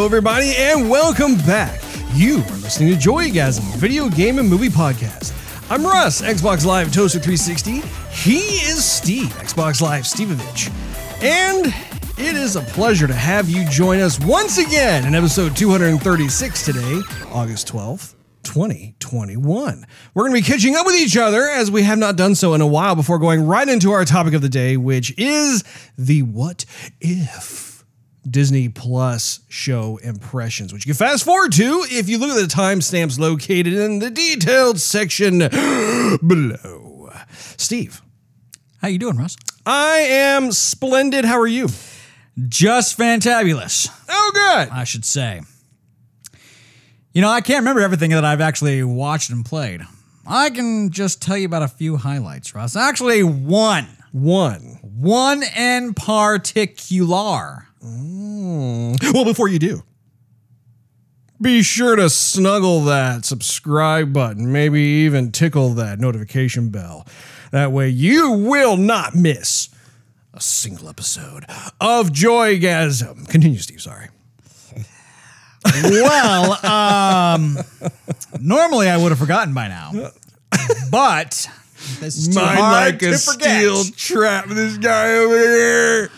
Hello, everybody, and welcome back. You are listening to Joygasm, video game and movie podcast. I'm Russ, Xbox Live Toaster 360. He is Steve, Xbox Live Stevevich. And it is a pleasure to have you join us once again in episode 236 today, August 12th. 2021. We're going to be catching up with each other as we have not done so in a while before going right into our topic of the day, which is the what if Disney Plus show impressions, which you can fast forward to if you look at the timestamps located in the detailed section below. Steve, How you doing, Russ? I am splendid. How are you? Just fantabulous, Oh, good. I should say. You know, I can't remember everything that I've actually watched and played. I can just tell you about a few highlights, Russ. Actually, one. One. One in particular. Well, before you do, be sure to snuggle that subscribe button, maybe even tickle that notification bell. That way you will not miss a single episode of Joygasm. Continue, Steve, sorry. Well, um, normally I would have forgotten by now, but this is too Mind hard like to a forget. steel trap, this guy over here.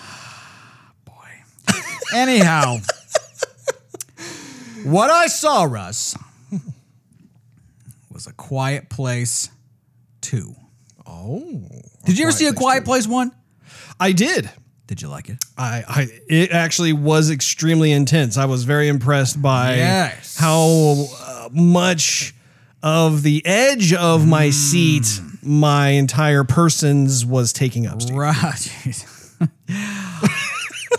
Anyhow, what I saw, Russ, was a Quiet Place 2. Oh. Did you ever see a Quiet Place 1? I did. Did you like it? I, I it actually was extremely intense. I was very impressed by Yes. how uh, much of the edge of my seat my entire person's was taking up. Steve. Right.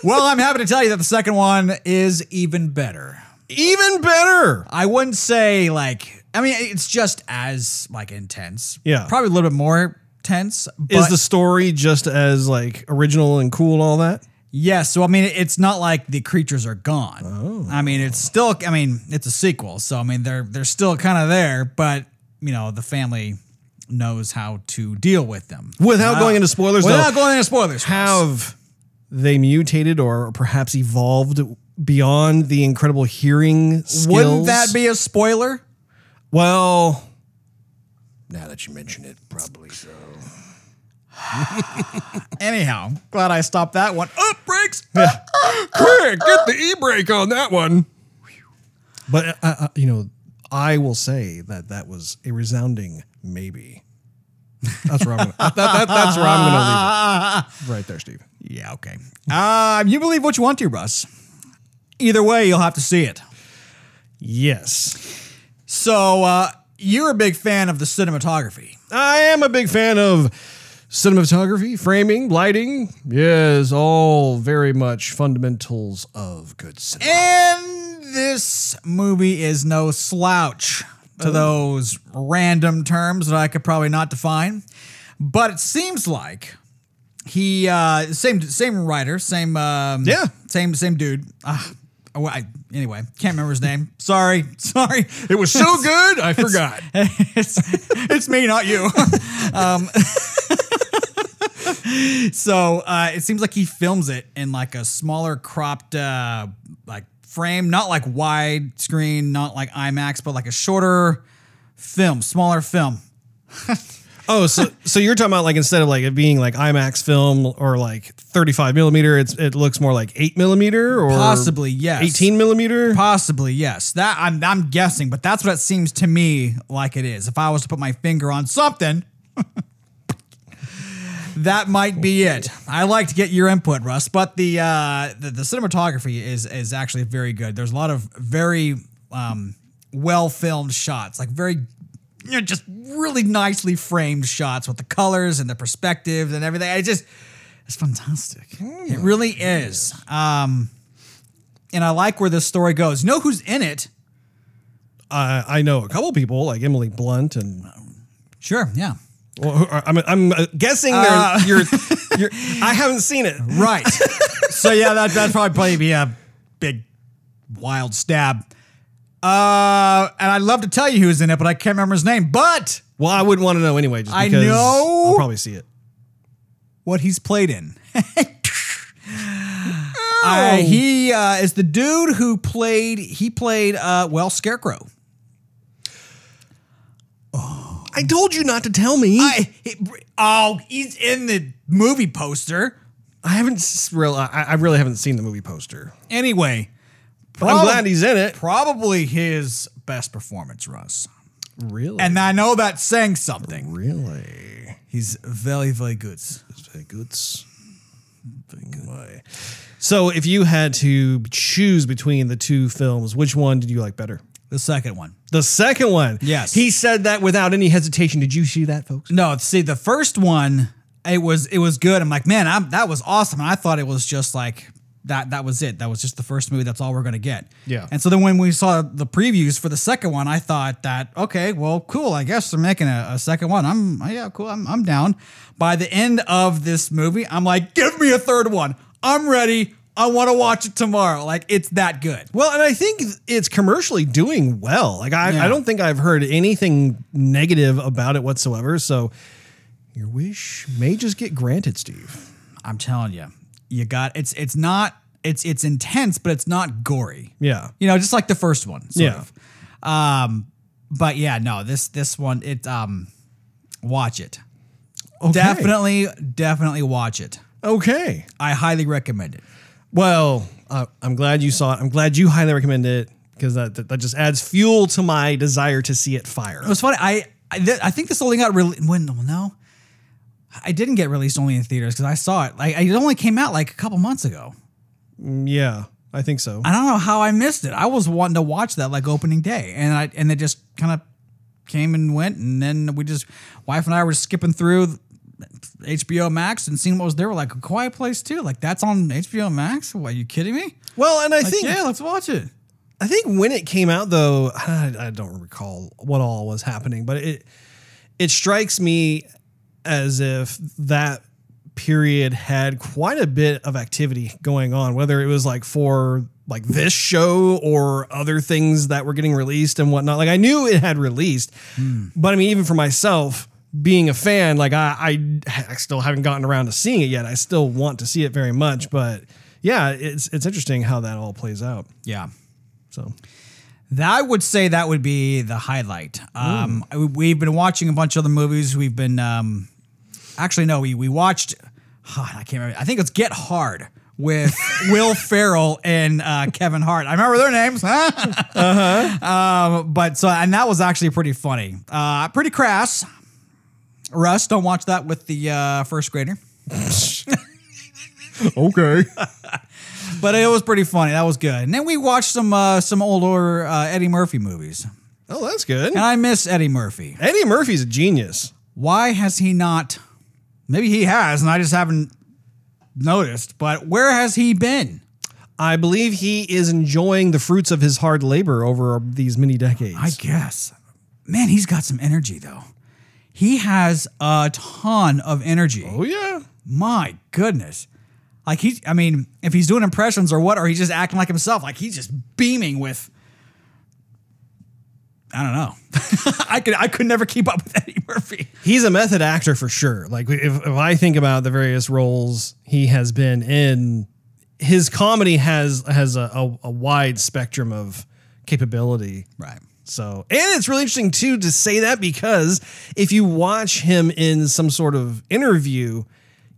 well, I'm happy to tell you that the second one is even better. Even better. I wouldn't say like I mean it's just as like intense. Yeah. Probably a little bit more tense. But Is the story just as like original and cool and all that? Yes, so I mean, it's not like the creatures are gone. Oh. I mean, it's still. I mean, it's a sequel, so I mean, they're they're still kind of there, but you know, the family knows how to deal with them Without going into spoilers, Without though, going into spoilers, have they mutated or perhaps evolved beyond the incredible hearing skills? wouldn't that be a spoiler? Well, now that you mention it, probably so. Anyhow, glad I stopped that one. Up brakes. Quick, get the e-brake on that one. But uh, uh, you know, I will say that that was a resounding maybe. That's where I'm gonna, that, that, that's where I'm gonna leave it. Right there, Steve. Yeah, okay. Um, you believe what you want to, Russ. Either way, you'll have to see it. Yes, So, uh, you're a big fan of the cinematography. I am a big fan of cinematography, framing, lighting. Yes, all very much fundamentals of good cinema. And this movie is no slouch to those random terms that I could probably not define. But it seems like he uh same same writer, same um Yeah. same same dude. Uh, I, anyway, can't remember his name. Sorry, sorry. It was so good, I forgot. it's, it's me, not you. um, so uh, it seems like he films it in like a smaller cropped uh, like frame, not like wide screen, not like IMAX, but like a shorter film, smaller film. Oh, so so you're talking about like instead of like it being like IMAX film or like 35 millimeter, it's it looks more like eight millimeter or Possibly, yes. 18 millimeter. Possibly, yes. That I'm I'm guessing, but that's what it seems to me like it is. If I was to put my finger on something, that might be it. I like to get your input, Russ, but the uh, the, the cinematography is is actually very good. There's a lot of very um, well filmed shots, like very you know, just really nicely framed shots with the colors and the perspective and everything. I just it's fantastic. It really is. Um, and I like where this story goes. You know who's in it? I I know a couple people like Emily Blunt and Sure, yeah. well, I'm I'm uh, guessing Uh. you're, you're I haven't seen it. Right. so yeah, that that'd probably probably be a big wild stab. Uh, and I'd love to tell you who's in it, but I can't remember his name. But Well, I wouldn't want to know anyway. Just I because know. I'll probably see it. what he's played in. Uh, he uh, is the dude who played. He played uh, well Scarecrow. I told you not to tell me. I, I, he- oh, he's in the movie poster. I haven't s- real. I, I really haven't seen the movie poster. Anyway, I'm glad he's in it. probably his best performance, Russ. Really? And I know that's saying something. really, He's very, very good. Very good. Very good. So, if you had to choose between the two films, which one did you like better? The second one. The second one. Yes. He said that without any hesitation. Did you see that, folks? No, see, the first one, it was it was good. I'm like, man, I'm, that was awesome. And I thought it was just like that. That was it. That was just the first movie. That's all we're gonna get. Yeah. And so then when we saw the previews for the second one, I thought that okay, well, cool. I guess they're making a, a second one. I'm yeah, cool. I'm I'm down. By the end of this movie, I'm like, give me a third one. I'm ready. I want to watch it tomorrow. Like it's that good. Well, and I think it's commercially doing well. Like I, Yeah. I don't think I've heard anything negative about it whatsoever. So your wish may just get granted, Steve. I'm telling you, you got it's it's not it's it's intense, but it's not gory. Yeah. You know, just like the first one. Sort Yeah. Of. Um, but yeah, no, this this one it um, watch it. Okay. Definitely, definitely watch it. Okay. I highly recommend it. Well, uh, I'm glad you saw it. I'm glad you highly recommend it because that, that that just adds fuel to my desire to see it fire. It was funny. I I, th- I think this only got released. When well, no, I didn't get released only in theaters because I saw it. Like it only came out like a couple months ago. Mm, yeah, I think so. I don't know how I missed it. I was wanting to watch that like opening day, and I and it just kind of came and went, and then we just wife and I were skipping through HBO Max and seeing what was there. We're like a Quiet Place 2. Like that's on HBO Max. What, are you kidding me? Well, and I Like, think yeah, let's watch it. I think when it came out, though, I, I don't recall what all was happening, but it it strikes me as if that period had quite a bit of activity going on, whether it was like for like this show or other things that were getting released and whatnot. Like I knew it had released, but I mean, even for myself. Being a fan, like I, I, I still haven't gotten around to seeing it yet. I still want to see it very much, but yeah, it's it's interesting how that all plays out. Yeah. So That I would say that would be the highlight. Um, we- we've been watching a bunch of other movies. We've been um, actually no, we we watched. I can't remember. I think it's Get Hard with Will Ferrell and uh, Kevin Hart. I remember their names. uh-huh. um, but so and that was actually pretty funny. Uh, pretty crass. Russ, don't watch that with the uh, first grader. okay. But it was pretty funny. That was good. And then we watched some uh, some older uh, Eddie Murphy movies. Oh, that's good. And I miss Eddie Murphy. Eddie Murphy's a genius. why has he not maybe he has and i just haven't noticed but where has he been? I believe he is enjoying the fruits of his hard labor over these many decades. i guess. Man he's got some energy though. He has a ton of energy. Oh yeah. my goodness. Like he I mean if he's doing impressions or what or he's just acting like himself like he's just beaming with i don't know i could i could never keep up with eddie murphy He's a method actor for sure. Like if, if I think about the various roles he has been in, his comedy has has a, a, a wide spectrum of capability. right So, and it's really interesting too to say that because if you watch him in some sort of interview,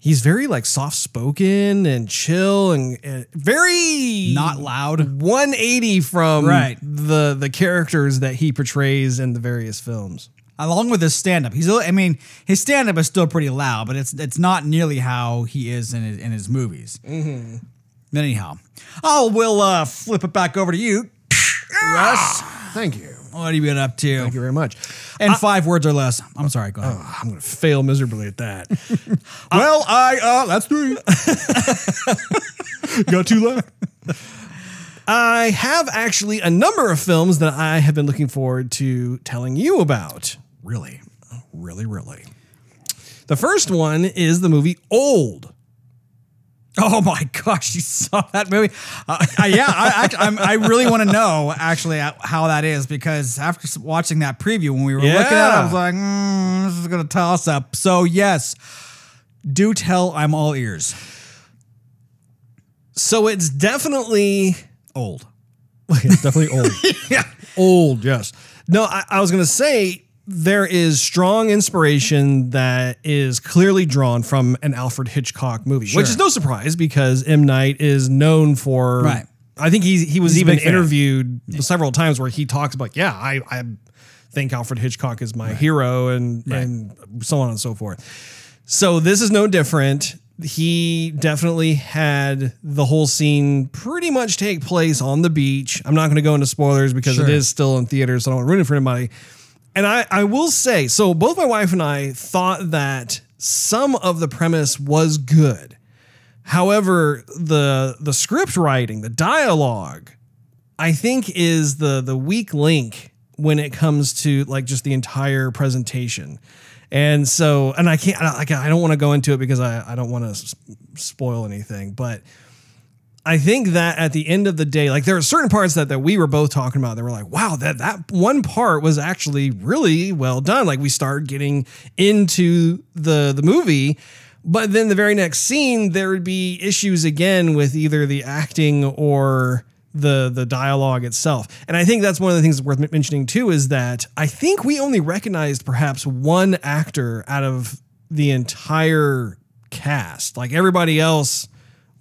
he's very like soft spoken and chill and, and very not loud 180 from Right. the the characters that he portrays in the various films. along with his stand up. He's I mean, his stand up is still pretty loud, but it's it's not nearly how he is in his, in his movies. Mm-hmm. Anyhow, oh, we'll uh, flip it back over to you, Russ. Thank you. What have you been up to? Thank you very much. In five words or less. I'm sorry. Go ahead. I'm going to fail miserably at that. well, I uh, that's three. Got two left. I have actually a number of films that I have been looking forward to telling you about. really? Really, really. The first one is the movie Old. Oh my gosh, you saw that movie? Uh, yeah, I, I, I'm, I really want to know actually how that is because after watching that preview when we were looking at it, I was like, mm, this is gonna toss up. So yes, do tell. I'm all ears. So it's definitely Old. it's definitely old. Yeah. old, yes. No, I, I was going to say there is strong inspiration that is clearly drawn from an Alfred Hitchcock movie, which is no surprise because M Night is known for. Right. I think he he was He's even interviewed several times where he talks about, yeah, I I think Alfred Hitchcock is my hero and and so on and so forth. So this is no different. He definitely had the whole scene pretty much take place on the beach. I'm not going to go into spoilers because it Sure. is still in theaters, so I don't want to ruin it for anybody. And I, I will say, so both my wife and I thought that some of the premise was good. However, the the script writing, the dialogue, I think is the the weak link when it comes to like just the entire presentation. And so, and I can't, I, I don't want to go into it because I, I don't want to s- spoil anything, but I think that at the end of the day, like there are certain parts that, that we were both talking about that were like, wow, that, that one part was actually really well done. Like we start getting into the, the movie, but then the very next scene, there would be issues again with either the acting or the the dialogue itself. And I think that's one of the things worth mentioning too is that I think we only recognized perhaps one actor out of the entire cast. Like everybody else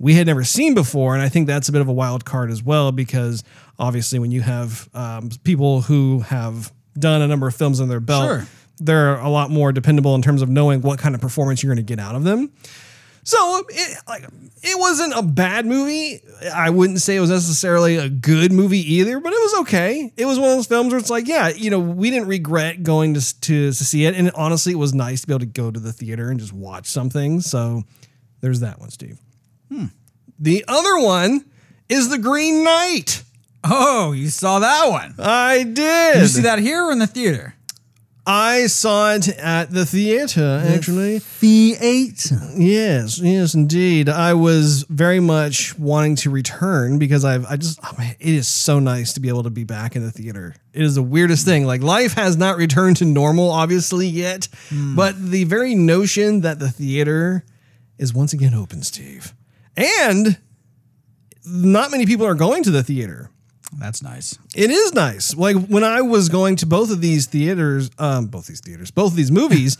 we had never seen before. And I think that's a bit of a wild card as well, because obviously, when you have um, people who have done a number of films on their belt, Sure. they're a lot more dependable in terms of knowing what kind of performance you're going to get out of them. So it, like, it wasn't a bad movie. I wouldn't say it was necessarily a good movie either, but it was okay. It was one of those films where it's like, yeah, you know, we didn't regret going to, to, to see it. And honestly, it was nice to be able to go to the theater and just watch something. So there's that one, Steve. The other one is The Green Knight. Oh, you saw that one. I Did did. you see that here or in the theater? I saw it at the theater, actually. The Theater. Yes, yes, indeed. I was very much wanting to return because I've, I just, oh man, it is so nice to be able to be back in the theater. It is the weirdest thing. Like life has not returned to normal, obviously, yet, hmm. but the very notion that the theater is once again open, Steve, and not many people are going to the theater. That's nice. It is nice. Like when I was going to both of these theaters, um, both these theaters, both of these movies,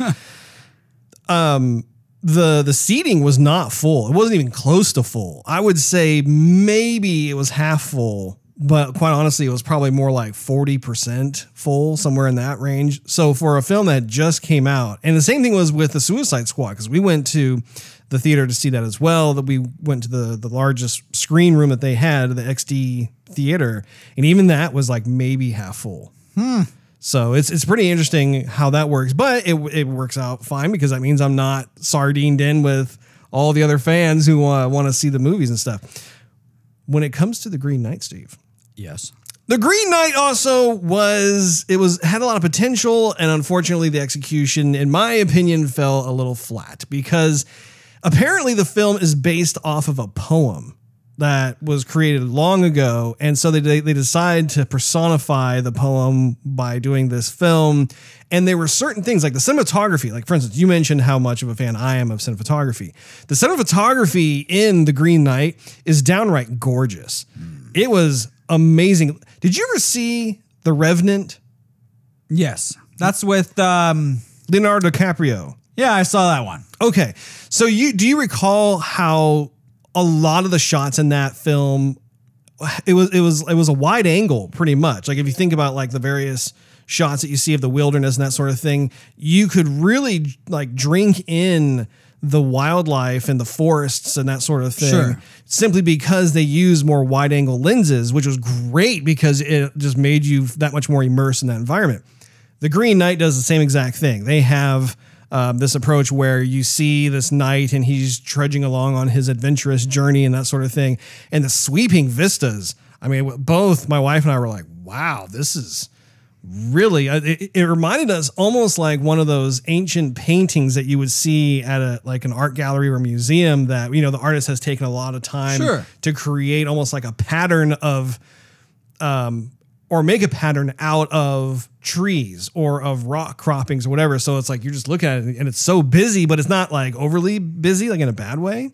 um, the the seating was not full. It wasn't even close to full. I would say maybe it was half full, but quite honestly, it was probably more like forty percent full, somewhere in that range. So for a film that just came out, and the same thing was with the Suicide Squad because we went to the theater to see that as well. That we went to the the largest screen room that they had, the XD theater, and even that was like maybe half full. So it's it's pretty interesting how that works, but it it works out fine because that means I'm not sardined in with all the other fans who uh, want to see the movies and stuff. When it comes to the Green Knight, Steve, Yes. the Green Knight also was it was had a lot of potential, and unfortunately, the execution, in my opinion, fell a little flat because apparently the film is based off of a poem that was created long ago, and so they they, decide to personify the poem by doing this film. And there were certain things like the cinematography, like for instance, you mentioned how much of a fan I am of cinematography. The cinematography in The Green Knight is downright gorgeous. It was amazing. Did you ever see The Revenant? Yes. That's with um Leonardo DiCaprio. yeah, I saw that one. Okay. So you do you recall how a lot of the shots in that film it was it was it was a wide angle pretty much. Like if you think about like the various shots that you see of the wilderness and that sort of thing, you could really like drink in the wildlife and the forests and that sort of thing Sure. simply because they use more wide angle lenses, which was great because it just made you that much more immersed in that environment. The Green Knight does the same exact thing. They have um, this approach where you see this knight and he's trudging along on his adventurous journey and that sort of thing. And the sweeping vistas. I mean, both my wife and I were like, wow, this is really, uh, it, it reminded us almost like one of those ancient paintings that you would see at a like an art gallery or museum that, you know, the artist has taken a lot of time Sure. to create almost like a pattern of um, or make a pattern out of trees or of rock croppings or whatever. So it's like you're just looking at it and it's so busy, but it's not like overly busy, like in a bad way.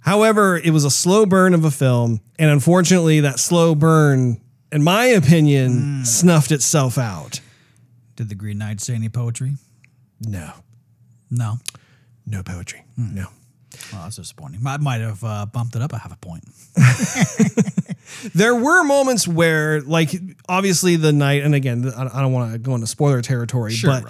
However, it was a slow burn of a film, and unfortunately, that slow burn, in my opinion, snuffed itself out. Did the Green Knight say any poetry? No, No. no poetry. No. Well, that's disappointing. I might have uh, bumped it up a half a point. There were moments where, like, obviously the night, and again, I I don't want to go into spoiler territory, but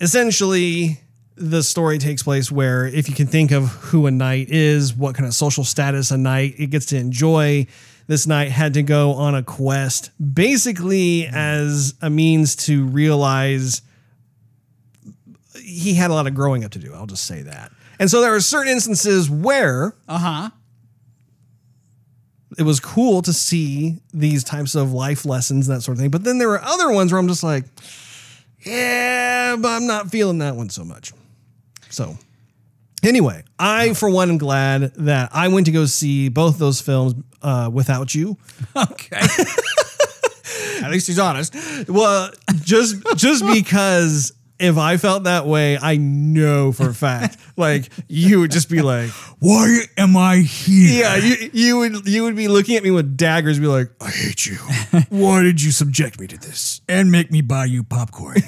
essentially the story takes place where if you can think of who a knight is, what kind of social status a knight it gets to enjoy, this knight had to go on a quest basically as a means to realize he had a lot of growing up to do. I'll just say that. And so there are certain instances where Uh huh. it was cool to see these types of life lessons and that sort of thing. But then there were other ones where I'm just like, yeah, but I'm not feeling that one so much. So, anyway, I for one am glad that I went to go see both those films uh, without you. Okay. At least he's honest. Well, just just because if I felt that way, I know for a fact, like you would just be like, Why am I here? Yeah, you, you would you would be looking at me with daggers, be like, "I hate you. Why did you subject me to this?" And make me buy you popcorn.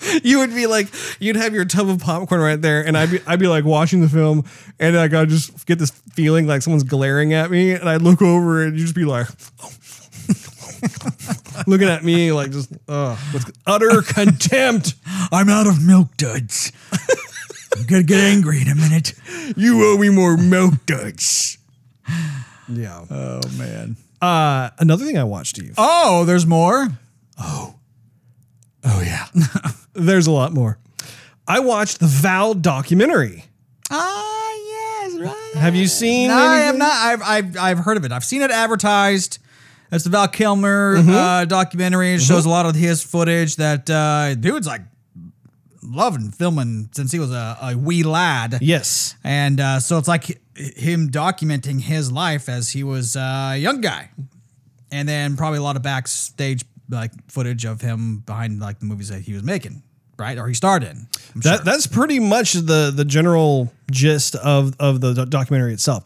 You would be like, you'd have your tub of popcorn right there, and I'd be I'd be like watching the film, and like I just get this feeling like someone's glaring at me, and I look over, and you just be like, looking at me like just uh, with utter contempt. I'm out of milk duds. I'm gonna get angry in a minute. You owe me more milk duds. Yeah. Oh man. Uh, another thing I watched, Steve. Oh, there's more. Oh yeah. There's a lot more. I watched the Val documentary. Ah, yes, right. Have you seen? No, I have anything? not. I've, I've I've heard of it. I've seen it advertised. It's the Val Kilmer uh, documentary. It shows a lot of his footage. That uh, dude's like loving filming since he was a, a wee lad. Yes. And uh, so it's like hi- him documenting his life as he was uh, a young guy, and then probably a lot of backstage like footage of him behind like the movies that he was making, right? Or he starred in. I'm That sure. that's pretty much the the general gist of of the documentary itself.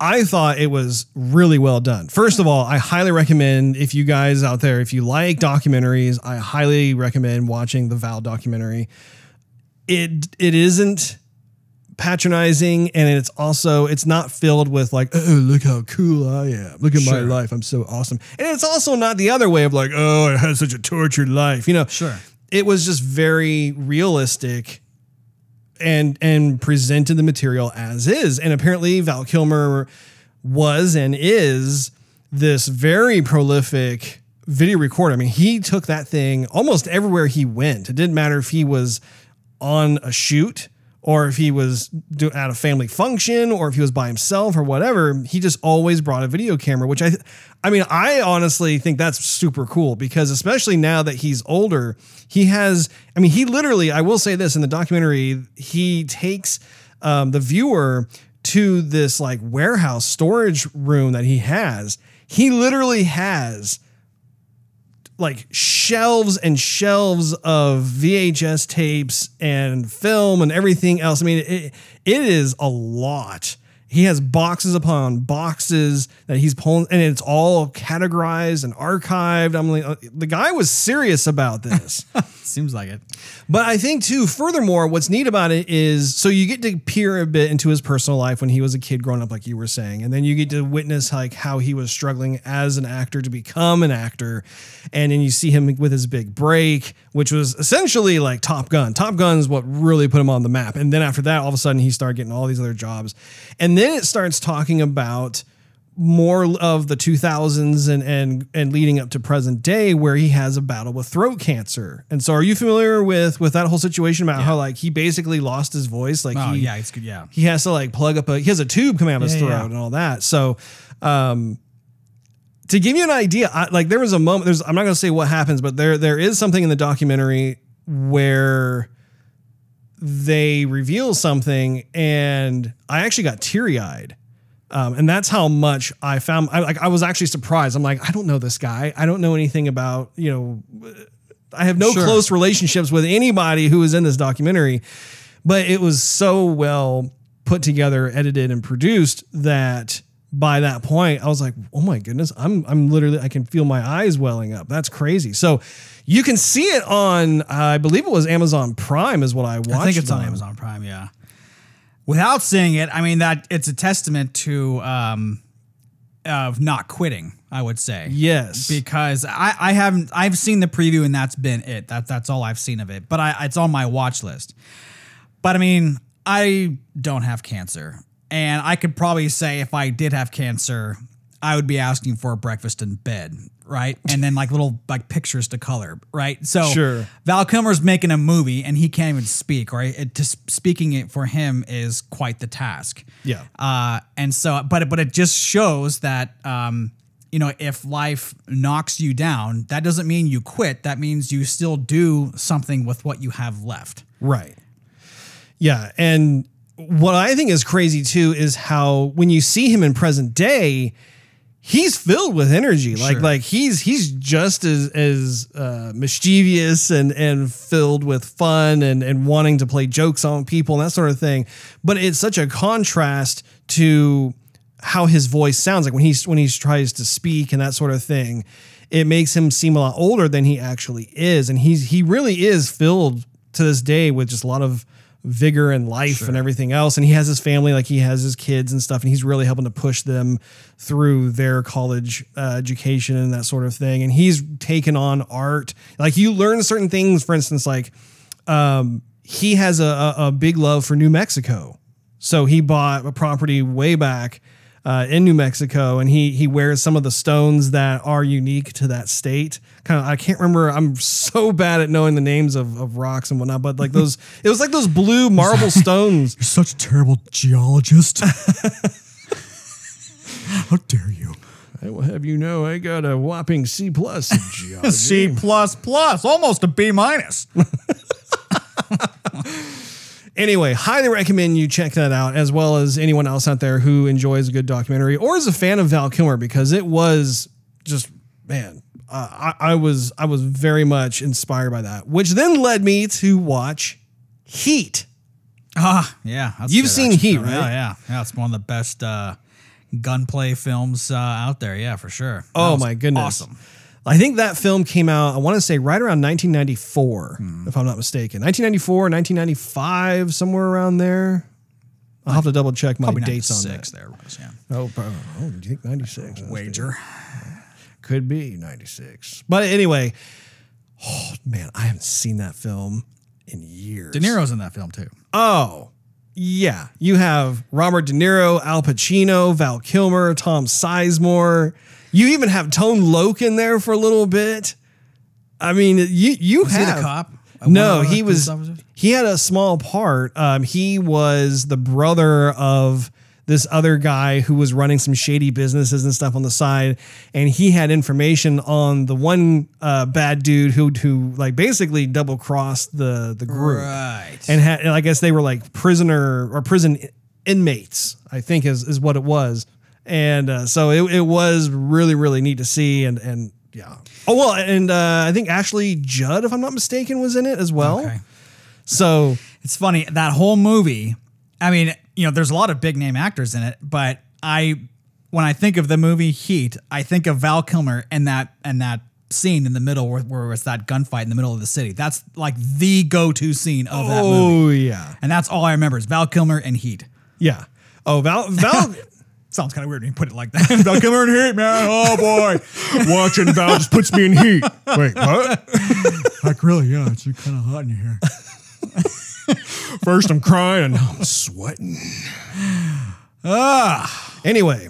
I thought it was really well done. First of all, I highly recommend if you guys out there, if you like documentaries, I highly recommend watching the Val documentary. It it isn't patronizing and it's also it's not filled with like oh look how cool i am. Look at my life. I'm so awesome. And it's also not the other way of like oh i had such a tortured life you know? Sure. it was just very realistic and and presented the material as is. And apparently val kilmer was and is this very prolific video recorder. I mean he took that thing almost everywhere he went. It didn't matter if he was on a shoot or if he was do, at a family function or if he was by himself or whatever he just always brought a video camera which i i mean i honestly think that's super cool because especially now that he's older he has i mean he literally i will say this in the documentary he takes um, the viewer to this like warehouse storage room that he has. He literally has like shelves and shelves of VHS tapes and film and everything else. I mean, it, it is a lot. He has boxes upon boxes that he's pulling, and it's all categorized and archived. I'm like, uh, the guy was serious about this. Seems like it. But I think too, furthermore, what's neat about it is so you get to peer a bit into his personal life when he was a kid growing up, like you were saying, and then you get to witness like how he was struggling as an actor to become an actor, and then you see him with his big break, which was essentially like Top Gun. Top Gun is what really put him on the map, and then after that, all of a sudden he started getting all these other jobs, and then it starts talking about more of the 2000s and and and leading up to present day where he has a battle with throat cancer. And so are you familiar with with that whole situation about how like he basically lost his voice like Oh he yeah, it's good. Yeah. he has to like plug up a he has a tube coming out of his Yeah, throat yeah. and all that. So um to give you an idea, I, like there was a moment there's I'm not going to say what happens, but there there is something in the documentary where they reveal something and I actually got teary-eyed. Um, and that's how much I found. I like. I was actually surprised. I'm like, I don't know this guy. I don't know anything about. You know, I have no Sure. close relationships with anybody who is in this documentary. But it was so well put together, edited, and produced that by that point, I was like, oh my goodness, I'm I'm literally I can feel my eyes welling up. That's crazy. So you can see it on I believe it was Amazon Prime is what I watched. I think it's on on. Amazon Prime. Yeah. Without seeing it, I mean that it's a testament to um, of not quitting. I would say Yes. because I, I haven't I've seen the preview and that's been it. That that's all I've seen of it. But I it's on my watch list. But I mean, I don't have cancer. And I could probably say if I did have cancer, I would be asking for a breakfast in bed, right? And then like little like pictures to color, right? So Sure. Val Kilmer's making a movie and he can't even speak, right? It, just speaking it for him is quite the task. Yeah. Uh, and so, but but it just shows that um, you know if life knocks you down, that doesn't mean you quit. That means you still do something with what you have left. Right. Yeah. And what I think is crazy too is how when you see him in present day, he's filled with energy. Like Sure. like he's he's just as as uh, mischievous and and filled with fun and and wanting to play jokes on people and that sort of thing. But it's such a contrast to how his voice sounds like when he's when he tries to speak and that sort of thing. It makes him seem a lot older than he actually is, and he's he really is filled to this day with just a lot of vigor and life and everything else. And he has his family, like he has his kids and stuff, and he's really helping to push them through their college uh, education and that sort of thing. And he's taken on art. Like you learn certain things, for instance, like um, he has a, a, a big love for New Mexico. So he bought a property way back uh, in New Mexico, and he he wears some of the stones that are unique to that state. Kind of, I can't remember. I'm so bad at knowing the names of, of rocks and whatnot, but like those, it was like those blue marble stones. You're such a terrible geologist. How dare you? I will have you know, I got a whopping C plus in geology. C plus plus, almost a B minus. Anyway, highly recommend you check that out, as well as anyone else out there who enjoys a good documentary or is a fan of Val Kilmer, because it was just man, uh, I, I was I was very much inspired by that, which then led me to watch Heat. Ah, yeah. that's You've good, seen actually. Heat, Yeah, right? Yeah, yeah. It's one of the best uh, gunplay films uh, out there. Yeah, for sure. That Oh my goodness, awesome. I think that film came out. I want to say right around 1994, hmm. if I'm not mistaken. 1994, 1995, somewhere around there. I'll have to double check my Probably dates on that. there was. Yeah. Oh, oh, oh, do you think 96? Wager. Could be 96. But anyway, oh man, I haven't seen that film in years. De Niro's in that film too. Oh, yeah. You have Robert De Niro, Al Pacino, Val Kilmer, Tom Sizemore. You even have Tone Loc in there for a little bit. I mean, you you Was he have the cop? No, One of the he was. He had a small part. Um, he was the brother of this other guy who was running some shady businesses and stuff on the side, and he had information on the one uh, bad dude who who like basically double crossed the the group Right. and had and I guess they were like prisoner or prison inmates. I think is is what it was, and uh, so it, it was really really neat to see and and yeah. Oh well, and uh, I think Ashley Judd, if I'm not mistaken, was in it as well. Okay. So It's funny that whole movie. I mean, you know, there's a lot of big name actors in it, but I, when I think of the movie Heat, I think of Val Kilmer and that and that scene in the middle where, where it's that gunfight in the middle of the city. That's like the go-to scene of that movie, oh yeah, and that's all I remember is Val Kilmer and Heat. yeah. Oh Val Val. Sounds kind of weird when you put it like that. Val Kilmer and Heat, man. Oh boy, Watching Val just puts me in heat. Wait, what? like really? Yeah, it's kind of hot in here. First I'm crying and now I'm sweating. Ah. Anyway,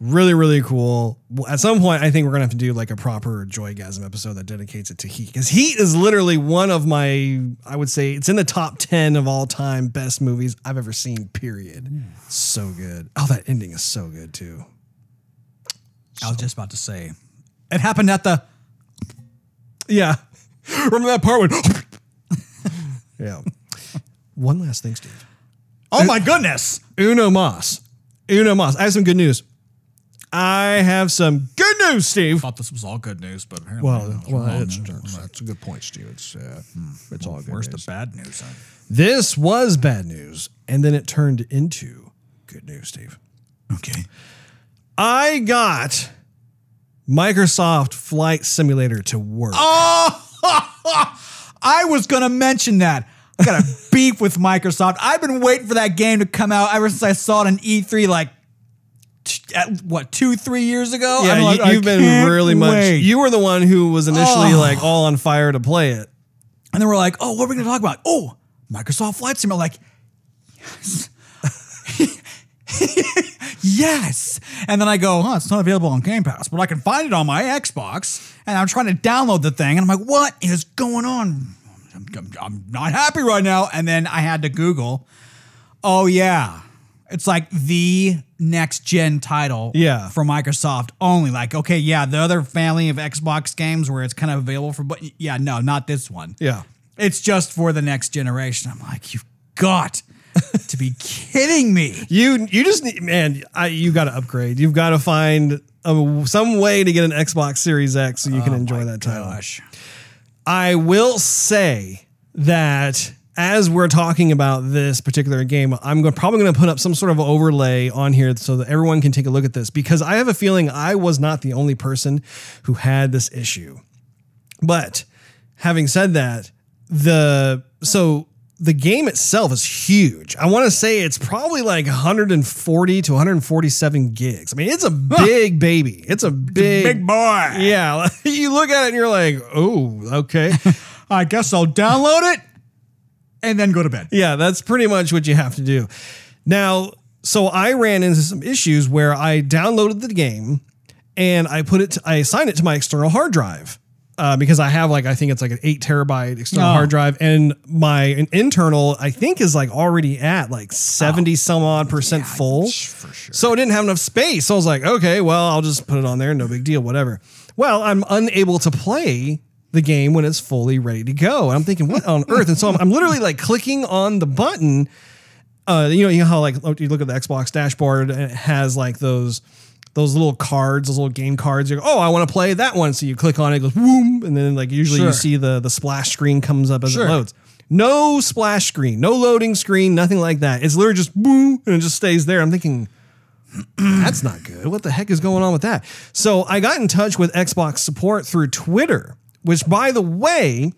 really, really cool. At some point, I think we're gonna have to do like a proper Joygasm episode that dedicates it to Heat because Heat is literally one of my, I would say, it's in the top ten of all time best movies I've ever seen. Period. So good. Oh, that ending is so good too. I was just about to say, it happened at the. Yeah. Remember that part when? yeah. One last thing, Steve. Oh my goodness! Uno Moss. Uno Moss. I have some good news. I have some good news, Steve. I thought this was all good news, but apparently Well, well, wrong. it's, that's a good point, Steve. It's uh, it's all good. Where's news. the bad news? Then? This was bad news, and then it turned into good news, Steve. Okay. I got Microsoft Flight Simulator to work. Oh, I was gonna mention that. I got a beef with Microsoft. I've been waiting for that game to come out ever since I saw it on E3, like at, what two, three years ago. yeah, I'm like, you, have been really much. wait. You were the one who was initially Oh. like all on fire to play it. And then we're like, oh, what are we gonna talk about? Oh, Microsoft Flight Simulator. Like, yes. yes. And then I go, huh, it's not available on Game Pass, but I can find it on my Xbox. And I'm trying to download the thing. And I'm like, what is going on? I'm, I'm- I'm not happy right now. And then I had to Google, oh, yeah. It's like the next gen title Yeah. for Microsoft only. Like, okay, yeah, the other family of Xbox games where it's kind of available for, but yeah, no, not this one. Yeah. It's just for the next generation. I'm like, you've got to be kidding me. You you just need man. I, you got to upgrade. You've got to find a, some way to get an Xbox Series X so you can oh enjoy that title. Gosh. I will say that as we're talking about this particular game, I'm go- probably going to put up some sort of overlay on here so that everyone can take a look at this because I have a feeling I was not the only person who had this issue. But having said that, the so the game itself is huge. I want to say it's probably like 140 to 147 gigs. I mean, it's a big baby. It's a big, Big boy. yeah. You look at it and you're like, oh, okay. I guess I'll download it and then go to bed. yeah, that's pretty much what you have to do. Now, so I ran into some issues where I downloaded the game and I put it, to, I assigned it to my external hard drive. Uh, because I have like I think it's like an eight terabyte external Oh. hard drive, and my internal I think is like already at like seventy some odd percent full. For sure. So it didn't have enough space. So I was like, okay, well, I'll just put it on there. No big deal, whatever. Well, I'm unable to play the game when it's fully ready to go. And I'm thinking, what on earth? And so I'm, I'm literally like clicking on the button. Uh, you know, you know how like you look at the Xbox dashboard and it has like those those little cards, those little game cards. You go, oh, I want to play that one. So you click on it, it goes boom, and then like usually you see the the splash screen comes up as Sure. it loads. No splash screen, no loading screen, nothing like that. It's literally just boom, and it just stays there. I'm thinking, that's not good. What the heck is going on with that? So I got in touch with Xbox support through Twitter, which, by the way,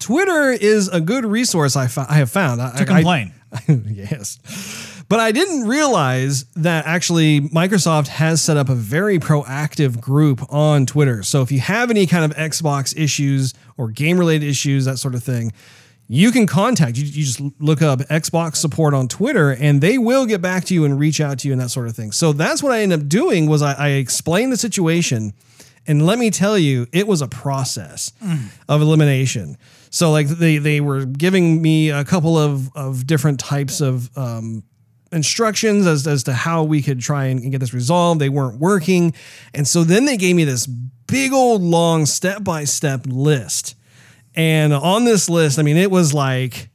Twitter is a good resource I, I have found. I, To complain. yes. But I didn't realize that actually Microsoft has set up a very proactive group on Twitter. So if you have any kind of Xbox issues or game related issues, that sort of thing, you can contact you. You just look up Xbox support on Twitter, and they will get back to you and reach out to you and that sort of thing. So that's what I ended up doing was I, I explained the situation, and let me tell you, it was a process of elimination. So like they they were giving me a couple of of different types of um, instructions as, as to how we could try and get this resolved. They weren't working. And so then they gave me this big old long step by step list. And on this list, I mean, it was like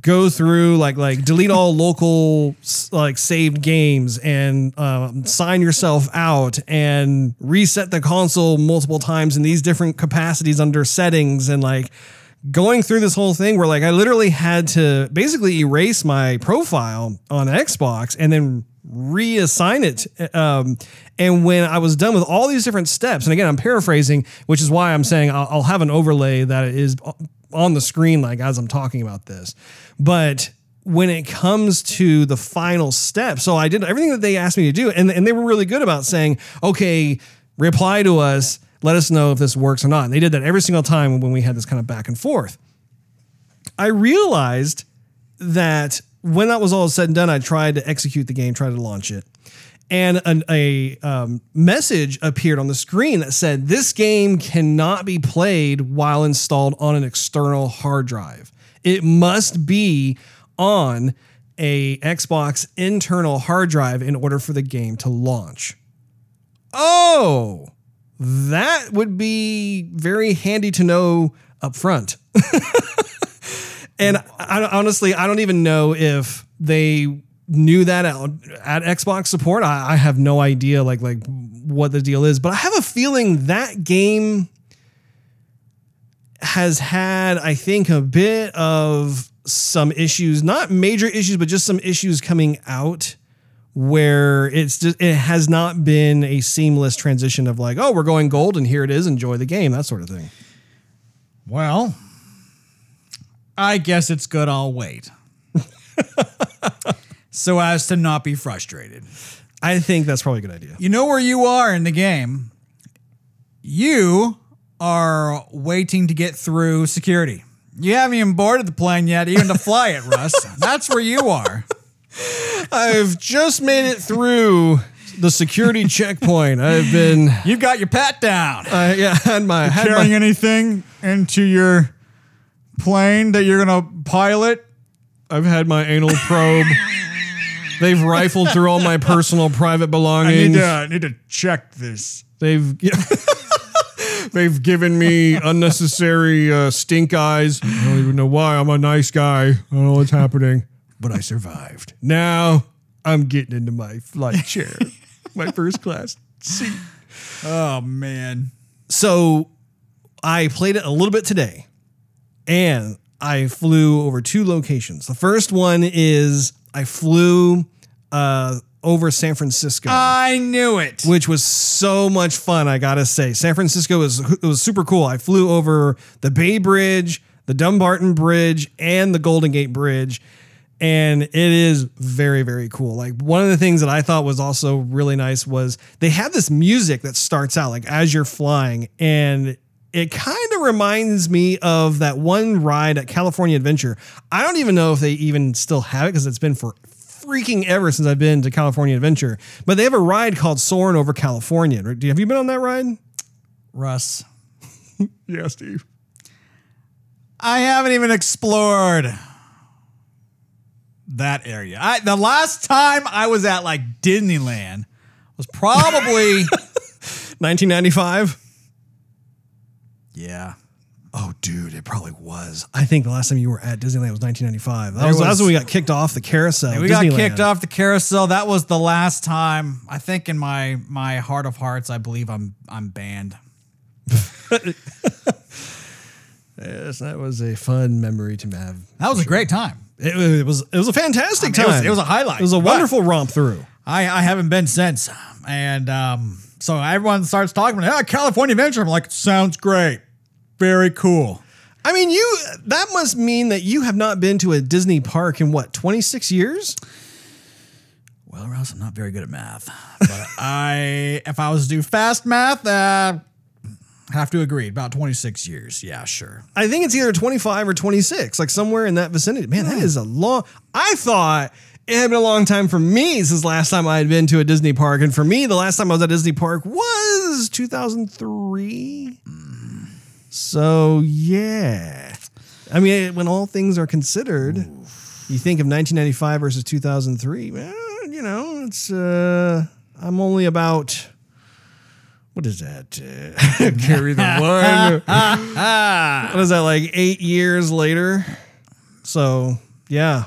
go through like like delete all local like saved games and um, sign yourself out and reset the console multiple times in these different capacities under settings and like going through this whole thing where like I literally had to basically erase my profile on Xbox and then reassign it. Um, and when I was done with all these different steps, and again, I'm paraphrasing, which is why I'm saying I'll, I'll have an overlay that is on the screen, like as I'm talking about this. But when it comes to the final step, so I did everything that they asked me to do, and, and they were really good about saying, okay, reply to us, let us know if this works or not. And they did that every single time when we had this kind of back and forth. I realized that when that was all said and done, I tried to execute the game, tried to launch it. And an, a um, message appeared on the screen that said, This game cannot be played while installed on an external hard drive. It must be on a Xbox internal hard drive in order for the game to launch. Oh, that would be very handy to know up front. and I, honestly, I don't even know if they knew that at, at Xbox support. I, I have no idea like like what the deal is, but I have a feeling that game has had, I think, a bit of some issues, not major issues, but just some issues coming out where it's just it has not been a seamless transition of like, oh, we're going gold and here it is, enjoy the game, that sort of thing. Well, I guess it's good I'll wait. so as to not be frustrated. I think that's probably a good idea. You know where you are in the game. You are waiting to get through security. You haven't even boarded the plane yet, even to fly it, Russ. That's where you are. I've just made it through the security checkpoint. I've been You've got your pat down. uh, yeah, had my had Carrying my, anything into your plane that you're gonna pilot? I've had my anal probe. They've rifled through all my personal private I belongings. need to I need to check this. They've they've given me unnecessary uh, stink eyes. I don't even know why. I'm a nice guy. I don't know what's happening, but I survived. Now I'm getting into my flight chair, my first class seat. Oh man. So I played it a little bit today, and I flew over two locations. The first one is I flew uh, over San Francisco. I knew it. which was so much fun. I gotta say, San Francisco was it was super cool. I flew over the Bay Bridge, the Dumbarton Bridge, and the Golden Gate Bridge, and it is very very cool. Like one of the things that I thought was also really nice was they have this music that starts out like as you're flying, and it kind of reminds me of that one ride at California Adventure. I don't even know if they even still have it because it's been for freaking ever since I've been to California Adventure. But they have a ride called Soaring Over California. Have you been on that ride? Russ. Yeah, Steve. I haven't even explored that area. I, the last time I was at like Disneyland was probably 1995. Yeah. Oh, dude, it probably was. I think the last time you were at Disneyland was 1995. That There was, that was was- when we got kicked off the carousel. We got kicked off the carousel. That was the last time. I think in my my heart of hearts, I believe I'm I'm banned. Yes, that was a fun memory to have. That was a great time. It, was- it was it was a fantastic I mean, it was- time. it was a highlight, It was a wonderful romp through. I I haven't been since, and um, so everyone starts talking about, oh, California Adventure. I'm like, sounds great, very cool. I mean, you that must mean that you have not been to a Disney park in what 26 years? Well, Ross, I'm not very good at math, but I if I was to do fast math, uh, have to agree about 26 years. Yeah, sure. I think it's either 25 or 26, like somewhere in that vicinity. Man, that is a long. I thought it had been a long time for me since last time I had been to a Disney park, and for me, the last time I was at Disney park was 2003. So yeah, I mean, when all things are considered, you think of 1995 versus 2003. Well, you know, it's uh, I'm only about. What is that? Uh, carry the one. what is that like eight years later? So yeah,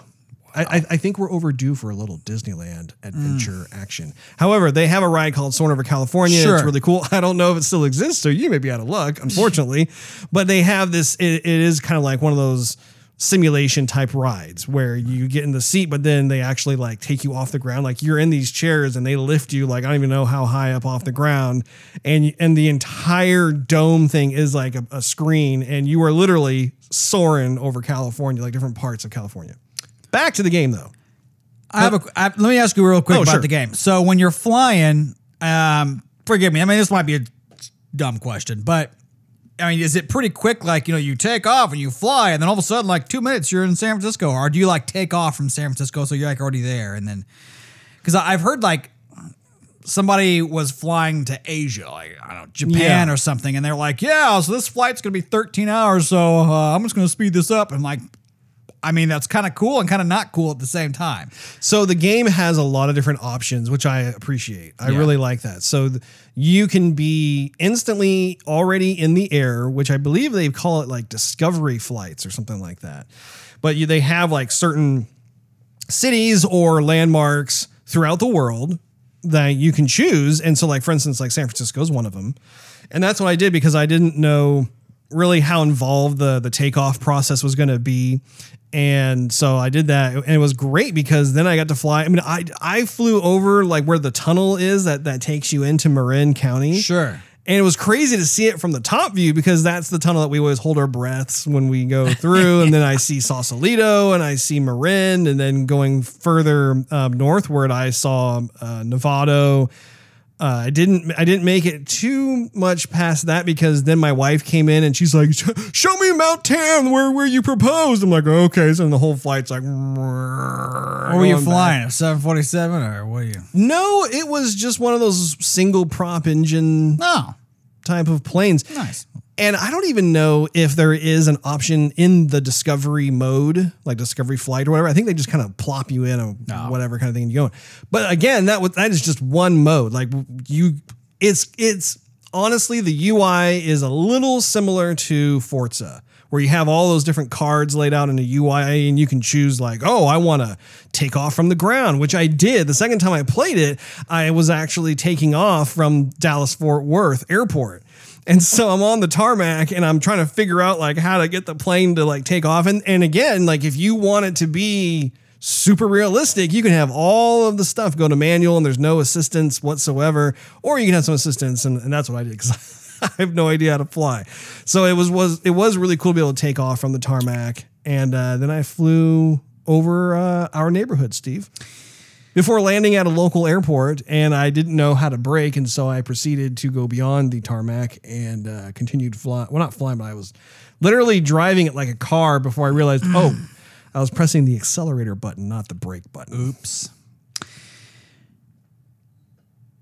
I, I, think we're overdue for a little Disneyland adventure action. However, they have a ride called Soaring Over California. Sure. It's really cool. I don't know if it still exists, so you may be out of luck, unfortunately. but they have this. It, it is kind of like one of those simulation type rides where you get in the seat, but then they actually like take you off the ground. Like you're in these chairs and they lift you like I don't even know how high up off the ground, and and the entire dome thing is like a, a screen, and you are literally soaring over California, like different parts of California. Back to the game though. I have a. I, let me ask you real quick Oh, about sure. the game. So when you're flying, um, forgive me. I mean, this might be a dumb question, but I mean, is it pretty quick? Like you know, you take off and you fly, and then all of a sudden, like two minutes, you're in San Francisco, or do you like take off from San Francisco so you're like already there, and then because I've heard like somebody was flying to Asia, like I don't know, Japan Yeah. or something, and they're like, yeah, so this flight's gonna be 13 hours, so uh, I'm just gonna speed this up, and like. I mean, that's kind of cool and kind of not cool at the same time. So the game has a lot of different options, which I appreciate. I Yeah. really like that. So th- you can be instantly already in the air, which I believe they call it like discovery flights or something like that. But you, they have like certain cities or landmarks throughout the world that you can choose. And so, like for instance, like San Francisco is one of them, and that's what I did because I didn't know really how involved the the takeoff process was going to be. And so I did that, and it was great because then I got to fly. I mean, I I flew over like where the tunnel is that that takes you into Marin County. Sure. And it was crazy to see it from the top view because that's the tunnel that we always hold our breaths when we go through. and then I see Sausalito and I see Marin. And then going further um, northward, I saw uh, Novato. Uh, I didn't. I didn't make it too much past that because then my wife came in and she's like, "Show me Mount Tam, where where you proposed." I'm like, "Okay." So the whole flight's like, Where were you flying? A 747 or what are you? No, it was just one of those single prop engine No. type of planes. Nice. And I don't even know if there is an option in the discovery mode, like discovery flight or whatever. I think they just kind of plop you in or No. whatever kind of thing you go. But again, that that is just one mode. Like you, it's it's honestly the UI is a little similar to Forza, where you have all those different cards laid out in a UI, and you can choose like, oh, I want to take off from the ground, which I did. The second time I played it, I was actually taking off from Dallas Fort Worth Airport. And so I'm on the tarmac and I'm trying to figure out like how to get the plane to like take off. And and again, like if you want it to be super realistic, you can have all of the stuff go to manual and there's no assistance whatsoever, or you can have some assistance, and, and that's what I did because I have no idea how to fly. So it was was it was really cool to be able to take off from the tarmac, and uh, then I flew over uh, our neighborhood, Steve before landing at a local airport and I didn't know how to brake. And so I proceeded to go beyond the tarmac and uh, continued flying. Well, not flying, but I was literally driving it like a car before I realized, oh, I was pressing the accelerator button, not the brake button. Oops.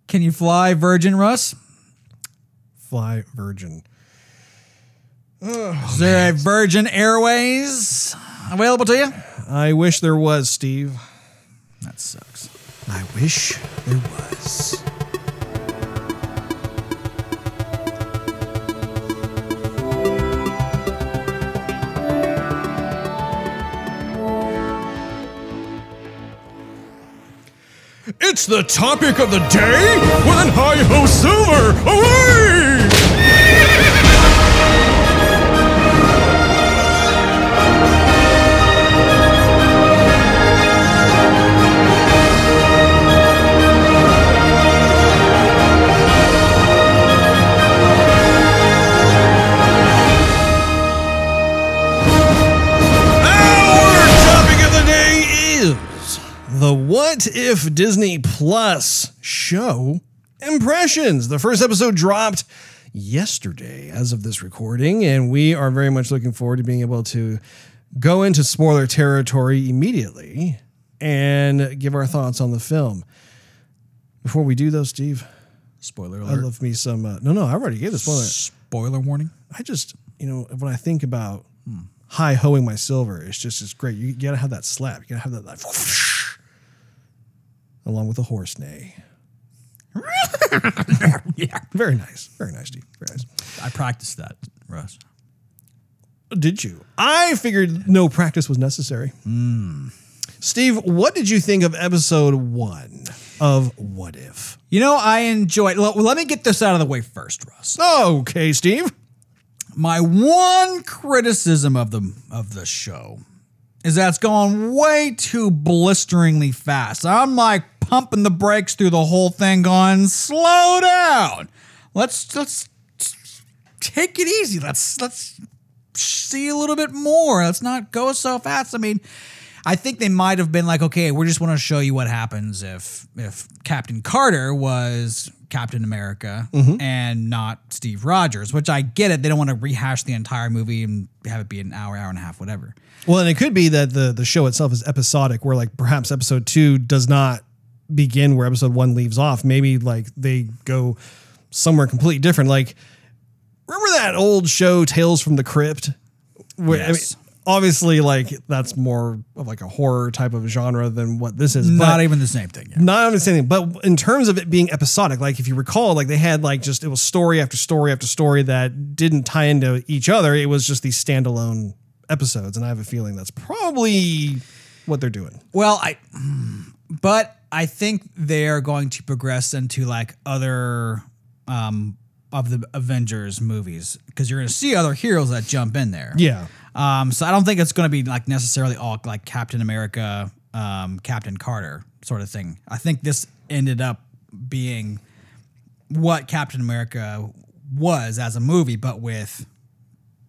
Can you fly Virgin, Russ? Fly Virgin. Is there a Virgin Airways available to you? I wish there was, Steve. That sucks. I wish there was. It's the topic of the day with an hi ho silver away! The What If Disney Plus show impressions. The first episode dropped yesterday as of this recording, and we are very much looking forward to being able to go into spoiler territory immediately and give our thoughts on the film. Before we do though, Steve, Spoiler alert. I love me some. Uh, no, no, I already gave the spoiler. Spoiler warning. I just, you know, when I think about high hoeing my silver, it's just it's great. You gotta have that slap. You gotta have that like, along with a horse neigh. yeah. Very nice. Very nice, Steve. Very nice. I practiced that, Russ. Did you? I figured no practice was necessary. Hmm. Steve, what did you think of episode one of What If? You know, I enjoyed. Well, let me get this out of the way first, Russ. Okay, Steve. My one criticism of the of the show is that it's gone way too blisteringly fast. I'm like pumping the brakes through the whole thing, going slow down. Let's let's take it easy. Let's let's see a little bit more. Let's not go so fast. I mean, I think they might have been like, okay, we just want to show you what happens if if Captain Carter was Captain America mm-hmm. and not Steve Rogers, which I get it. They don't want to rehash the entire movie and have it be an hour, hour and a half, whatever. Well, and it could be that the the show itself is episodic, where like perhaps episode two does not begin where episode one leaves off. Maybe like they go somewhere completely different. Like remember that old show Tales from the Crypt? Where, Yes. obviously, like that's more of like a horror type of genre than what this is. Not even the same thing. Yeah. not thing. but in terms of it being episodic, like if you recall, like they had like just it was story after story after story that didn't tie into each other. It was just these standalone episodes, and I have a feeling that's probably what they're doing. Well, I, hmm, but I think they're going to progress into like other um, of the Avengers movies because you're going to see other heroes that jump in there. Yeah. Um, so I don't think it's going to be like necessarily all like Captain America, um, Captain Carter sort of thing. I think this ended up being what Captain America was as a movie, but with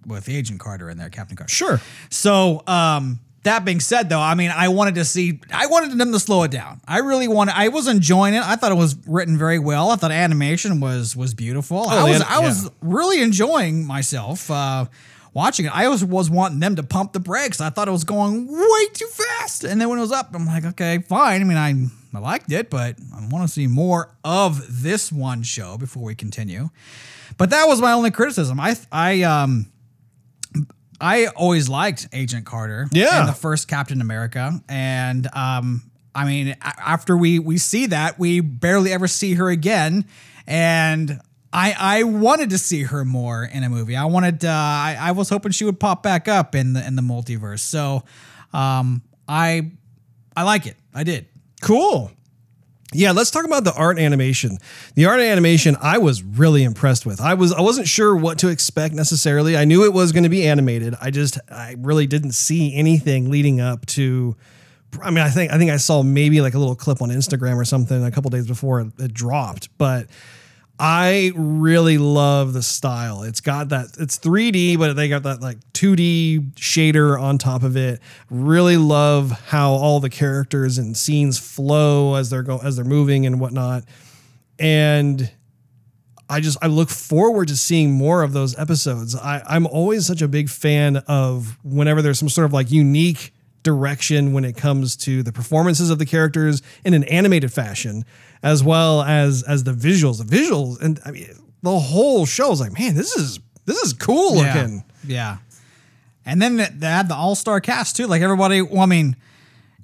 with Agent Carter in there, Captain Carter. Sure. So, um, that being said, though, I mean, I wanted to see, I wanted them to slow it down. I really wanted, I was enjoying it. I thought it was written very well. I thought animation was was beautiful. Oh, I was, an- I was really enjoying myself uh, watching it. I was was wanting them to pump the brakes. I thought it was going way too fast, and then when it was up, I'm like, okay, fine. I mean, I I liked it, but I want to see more of this one show before we continue. But that was my only criticism. I I um. I always liked Agent Carter. Yeah. In the first Captain America. And um, I mean, after we we see that, we barely ever see her again. And I I wanted to see her more in a movie. I wanted uh, I, I was hoping she would pop back up in the in the multiverse. So um I I like it. I did. Cool. Yeah, let's talk about the art animation. The art animation I was really impressed with. I was I wasn't sure what to expect necessarily. I knew it was going to be animated. I just I really didn't see anything leading up to I mean, I think I think I saw maybe like a little clip on Instagram or something a couple days before it, dropped, but I really love the style. It's got that it's 3D, but they got that like 2D shader on top of it. Really love how all the characters and scenes flow as they're go as they're moving and whatnot. And I just I look forward to seeing more of those episodes. I, I'm always such a big fan of whenever there's some sort of like unique direction when it comes to the performances of the characters in an animated fashion, as well as as the visuals. The visuals and I mean the whole show is like, man, this is this is cool looking. Yeah. And then they they had the all star cast too. Like everybody, well, I mean,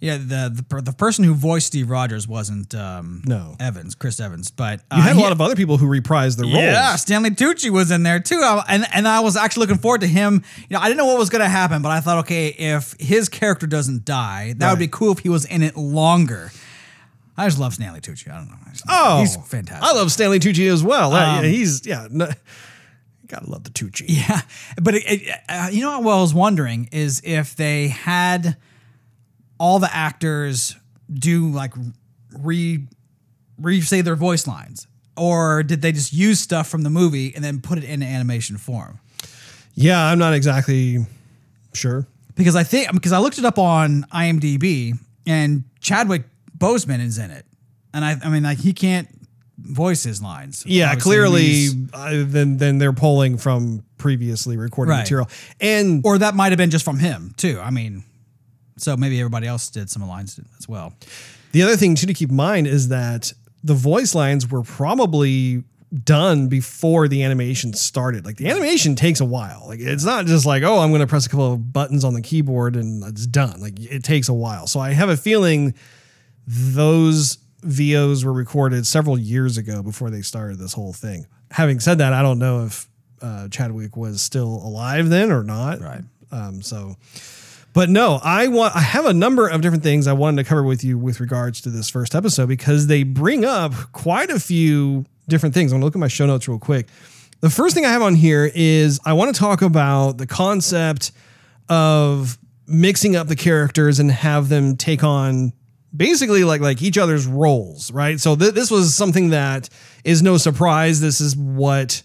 yeah, the the, per- the person who voiced Steve Rogers wasn't um, No. Evans, Chris Evans, but uh, You had a he- lot of other people who reprised the roles. Yeah, Stanley Tucci was in there too, I- and and I was actually looking forward to him. You know, I didn't know what was going to happen, but I thought, okay, if his character doesn't die, that would be cool if he was in it longer. I just love Stanley Tucci. I don't know. Just- Oh, he's fantastic. I love Stanley Tucci as well. Um, yeah, he's yeah. No, gotta love the Tucci. Yeah, but it, it, uh, you know what I was wondering is if they had all the actors do like re re say their voice lines, or did they just use stuff from the movie and then put it in animation form? Yeah, I'm not exactly sure. Because I think because I looked it up on IMDb and Chadwick Boseman is in it, and I I mean like he can't voice his lines. Yeah, clearly, uh, then then they're pulling from previously recorded Right. material, and or that might have been just from him too. I mean, so maybe everybody else did some lines as well. the other thing too to keep in mind is that the voice lines were probably done before the animation started. Like the animation takes a while. Like it's not just like oh, I'm going to press a couple of buttons on the keyboard and it's done. Like it takes a while. So I have a feeling those VOs were recorded several years ago before they started this whole thing. Having said that, I don't know if uh, Chadwick was still alive then or not. Right. Um, so, but no, I want. I have a number of different things I wanted to cover with you with regards to this first episode because they bring up quite a few different things. I'm gonna look at my show notes real quick. The first thing I have on here is I want to talk about the concept of mixing up the characters and have them take on basically like like each other's roles, right? So th- this was something that is no surprise. This is what,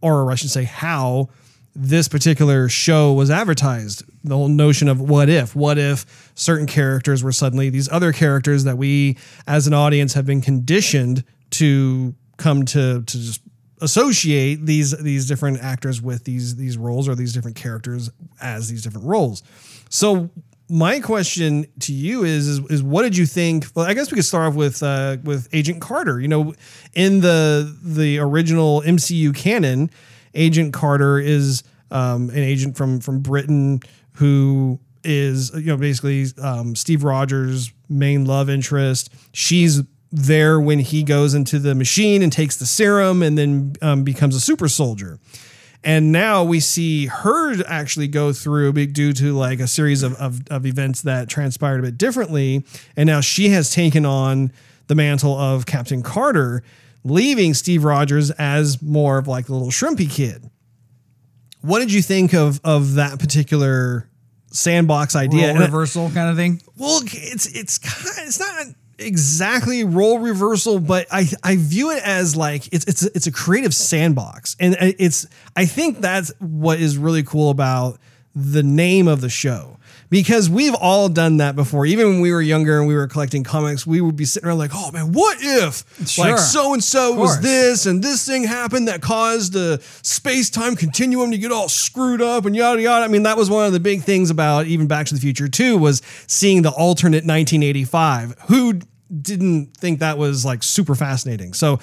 or I should say, how this particular show was advertised. The whole notion of what if, what if certain characters were suddenly these other characters that we as an audience have been conditioned to come to to just associate these these different actors with these these roles or these different characters as these different roles. So my question to you is, is is what did you think? Well, I guess we could start off with uh, with Agent Carter. You know, in the the original MCU canon, Agent Carter is um, an agent from from Britain who is you know basically um, Steve Rogers' main love interest. She's there when he goes into the machine and takes the serum and then um, becomes a super soldier. And now we see her actually go through due to like a series of, of, of events that transpired a bit differently. And now she has taken on the mantle of Captain Carter, leaving Steve Rogers as more of like the little shrimpy kid. What did you think of of that particular sandbox idea? Role reversal kind of thing. well, it's it's kind it's not exactly role reversal, but I I view it as like it's it's it's a creative sandbox, and uh, it's I think that's what is really cool about the name of the show because we've all done that before. Even when we were younger and we were collecting comics, we would be sitting around like, oh man, what if Sure. like so and so was this and this thing happened that caused the space time continuum to get all screwed up and yada yada. I mean, that was one of the big things about even Back to the Future too was seeing the alternate 1985. Who didn't think that was like super fascinating? So,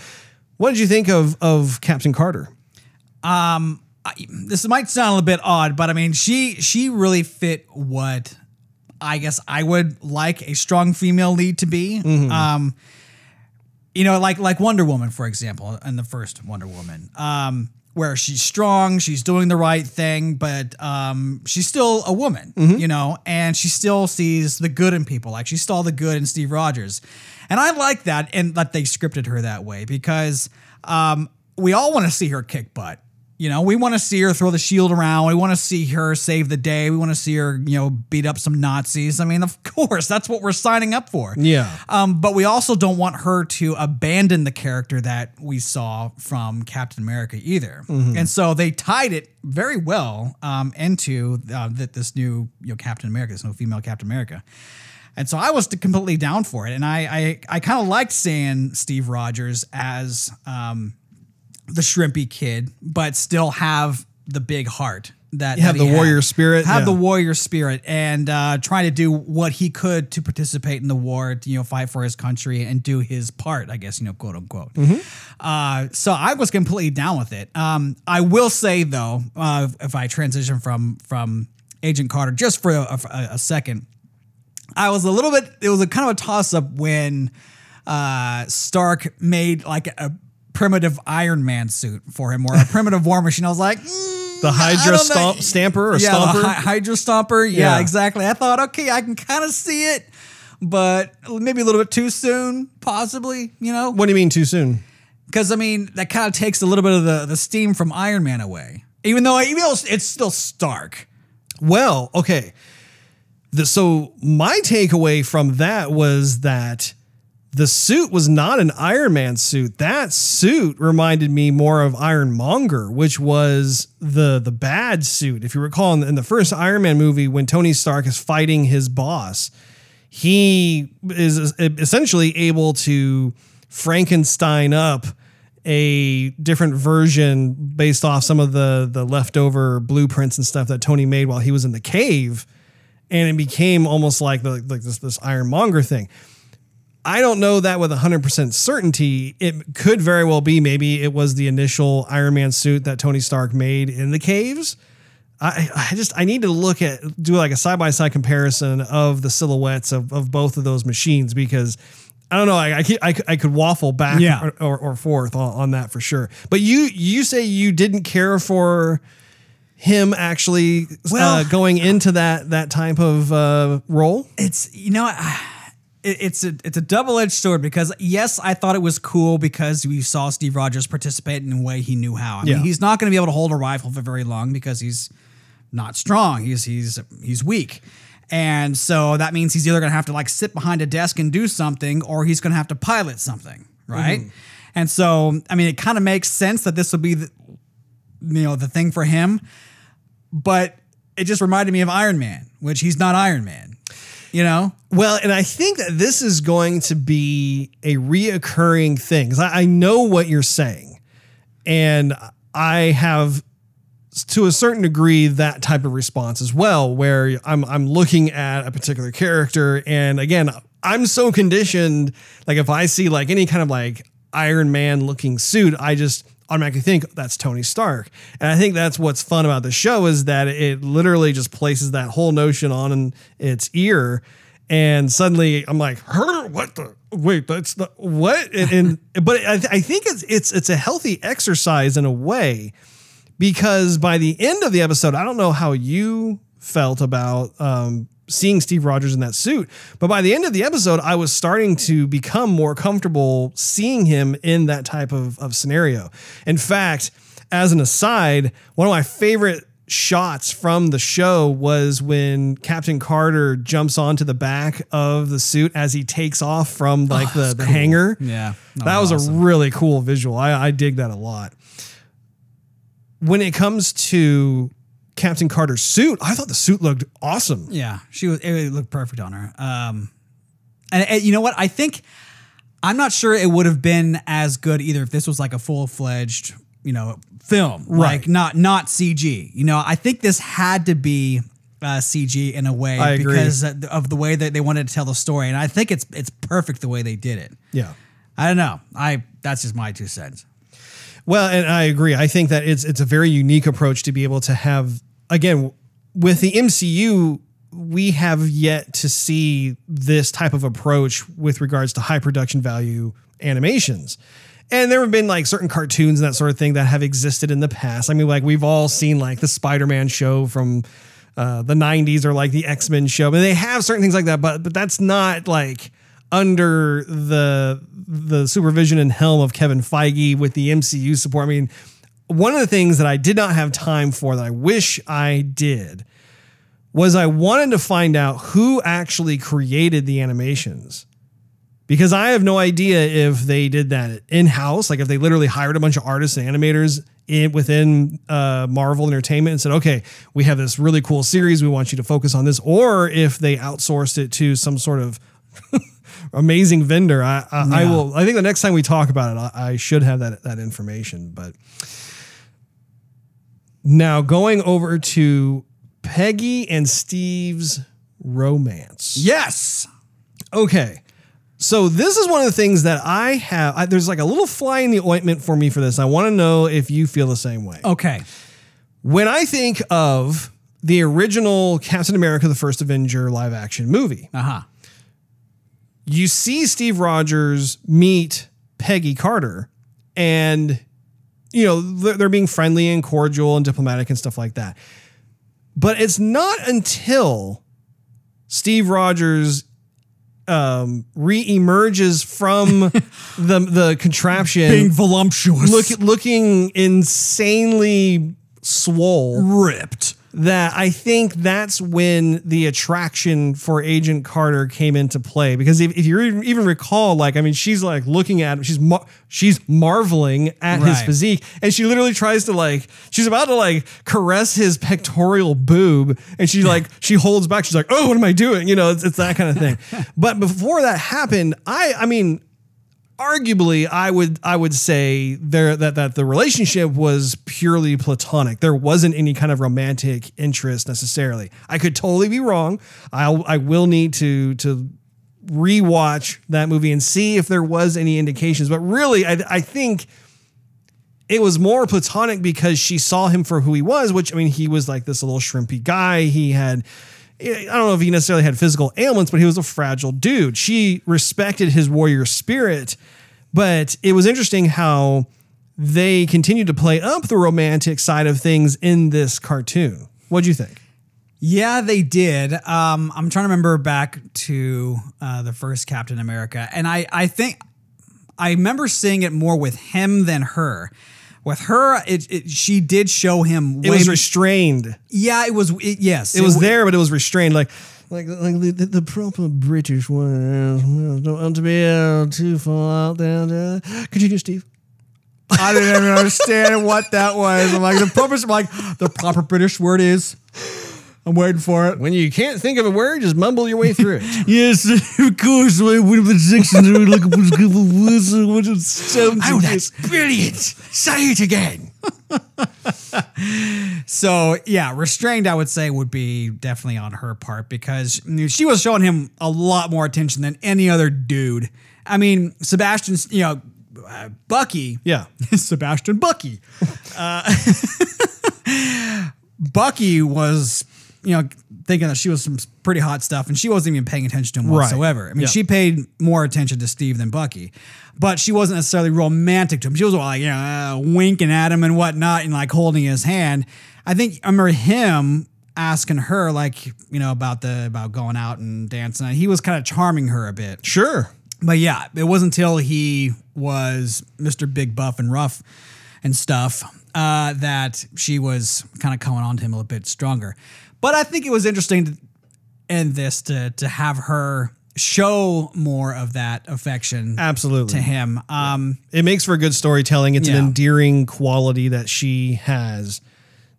what did you think of of Captain Carter? Um, this might sound a little bit odd, but I mean, she she really fit what I guess I would like a strong female lead to be. Um, you know, like like Wonder Woman, for example, in the first Wonder Woman, um, where she's strong, she's doing the right thing, but um, she's still a woman, you know, and she still sees the good in people. Like she saw the good in Steve Rogers, and I like that, and that they scripted her that way because um, we all want to see her kick butt. You know, we want to see her throw the shield around. We want to see her save the day. We want to see her, you know, beat up some Nazis. I mean, of course, that's what we're signing up for. Yeah. Um, but we also don't want her to abandon the character that we saw from Captain America either. And so they tied it very well um, into uh, that this new you know Captain America, this new female Captain America. And so I was completely down for it, and I I, I kind of liked seeing Steve Rogers as um, the shrimpy kid, but still have the big heart that Have that he the had. warrior spirit, have yeah. the warrior spirit, and uh, try to do what he could to participate in the war, to, you know, fight for his country and do his part, I guess, you know, quote unquote. Uh, so I was completely down with it. Um, I will say though, uh, if I transition from from Agent Carter just for a, a, a second, I was a little bit. It was a kind of a toss up when uh, Stark made like a primitive Iron Man suit for him or a primitive War Machine. I was like. mm, The Hydra stomp, stamper or yeah, stomper? Hy- Hydra Stomper. Yeah, Yeah. exactly. I thought, okay, I can kind of see it, but maybe a little bit too soon, possibly. You know, what do you mean too soon? because I mean that kind of takes a little bit of the the steam from Iron Man away. Even though even though it's still Stark. Well, okay. The, so my takeaway from that was that the suit was not an Iron Man suit. That suit reminded me more of Ironmonger, which was the the bad suit. If you recall in the, in the first Iron Man movie, when Tony Stark is fighting his boss, he is essentially able to Frankenstein up a different version based off some of the the leftover blueprints and stuff that Tony made while he was in the cave, and it became almost like the like this this Ironmonger thing. I don't know that with 100% certainty. It could very well be maybe it was the initial Iron Man suit that Tony Stark made in the caves. I, I just I need to look at do like a side by side comparison of the silhouettes of, of both of those machines because I don't know I I, could- I, could- I could waffle back Yeah. or, or, or forth on, on that for sure. But you you say you didn't care for him actually uh, going into that that type of uh, role. it's you know it, it's a it's a double edged sword because yes, I thought it was cool because we saw Steve Rogers participate in a way he knew how. I Yeah. mean, he's not going to be able to hold a rifle for very long because he's not strong. He's he's he's weak. And so that means he's either going to have to like sit behind a desk and do something or he's going to have to pilot something, right? Mm-hmm. And so, I mean, it kind of makes sense that this will be the, you know, the thing for him, but it just reminded me of Iron Man, which he's not Iron Man. You know? Well, and I think that this is going to be a reoccurring thing. I, I know what you're saying. And I have to a certain degree that type of response as well, where I'm I'm looking at a particular character. And again, I'm so conditioned, like if I see like any kind of like Iron Man looking suit, I just automatically think that's Tony Stark. And I think that's what's fun about the show is that it literally just places that whole notion on its ear. And suddenly I'm like, her, what the wait, that's the what? And, and but I, I think it's it's it's a healthy exercise in a way because by the end of the episode, I don't know how you felt about um, seeing Steve Rogers in that suit, but by the end of the episode, I was starting to become more comfortable seeing him in that type of, of scenario. In fact, as an aside, one of my favorite shots from the show was when Captain Carter jumps onto the back of the suit as he takes off from oh, like the, the hangar. Yeah, That, was, a really cool visual. I, I dig that a lot. When it comes to Captain Carter's suit, I thought the suit looked awesome. Yeah, she was. It looked perfect on her. Um, and, and you know what? I think I'm not sure it would have been as good either if this was like a full fledged, you know, film, Right. like not not CG. You know, I think this had to be uh, CG in a way I agree. because of the way that they wanted to tell the story, and I think it's it's perfect the way they did it. Yeah. I don't know. I that's just my two cents. Well, and I agree. I think that it's it's a very unique approach to be able to have again with the MCU we have yet to see this type of approach with regards to high production value animations. And there have been like certain cartoons and that sort of thing that have existed in the past. I mean, like we've all seen like the Spider-Man show from uh, the 90s or like the X-Men show. I mean, they have certain things like that, but but that's not like under the the supervision and helm of Kevin Feige with the MCU support. I mean, one of the things that I did not have time for that I wish I did was I wanted to find out who actually created the animations. Because I have no idea if they did that in house, like if they literally hired a bunch of artists and animators in, within uh, Marvel Entertainment and said, okay, we have this really cool series, we want you to focus on this, or if they outsourced it to some sort of amazing vendor. I, I, I will. I think the next time we talk about it, I, I should have that that information. But now going over to Peggy and Steve's romance. Yes. Okay. So this is one of the things that I have. I, there's like a little fly in the ointment for me for this. I want to know if you feel the same way. Okay. When I think of the original Captain America: The First Avenger live action movie, Uh huh. you see Steve Rogers meet Peggy Carter, and you know they're, being friendly and cordial and diplomatic and stuff like that. But it's not until Steve Rogers um, re-emerges from the the contraption, Being voluptuous. look, looking insanely swole ripped. That I think that's when the attraction for Agent Carter came into play. Because if, if you even recall, like I mean, she's like looking at him, she's mar- she's marveling at his physique, and she literally tries to like she's about to like caress his pectoral boob, and she like she holds back. She's like, "Oh, what am I doing?" You know, it's, it's that kind of thing. but before that happened, I I mean arguably I would I would say there that that the relationship was purely platonic. There wasn't any kind of romantic interest necessarily. I could totally be wrong. I I will need to to rewatch that movie and see if there was any indications. But really, I I think it was more platonic because she saw him for who he was, which I mean, he was like this little shrimpy guy. He had, I don't know if he necessarily had physical ailments, but he was a fragile dude. She respected his warrior spirit, but it was interesting how they continued to play up the romantic side of things in this cartoon. What'd you think? Yeah, they did. Um, I'm trying to remember back to uh, the first Captain America, and I I think I remember seeing it more with him than her. With her, it, it she did show him. It way- was restrained. yeah, it was. It, yes, It was w- there, but it was restrained. Like, like, like the, the, the proper British way. Don't want to be able to fall out there. Continue, Steve. I didn't even understand what that was. I'm like the proper. I'm like the proper British word is. I'm waiting for it. When you can't think of a word, just mumble your way through it. Yes, of course. Of the sections are like was good for words and what it sounds. oh, that's brilliant. Say it again. So yeah, restrained I would say would be definitely on her part because she was showing him a lot more attention than any other dude. I mean, Sebastian's, you know, uh, Bucky. Yeah. Sebastian Bucky. Uh, Bucky was you know, thinking that she was some pretty hot stuff, and she wasn't even paying attention to him Right. whatsoever. I mean, Yeah. she paid more attention to Steve than Bucky, but she wasn't necessarily romantic to him. She was like, you know, uh, winking at him and whatnot, and like holding his hand. I think I remember him asking her like, you know, about the about going out and dancing. He was kind of charming her a bit. Sure. But yeah, it wasn't until he was Mr. Big Buff and Rough and stuff uh, that she was kind of coming on to him a little bit stronger. But I think it was interesting to, in this to to have her show more of that affection Absolutely. to him. Um, it makes for good storytelling. It's Yeah. an endearing quality that she has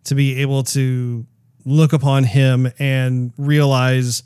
to be able to look upon him and realize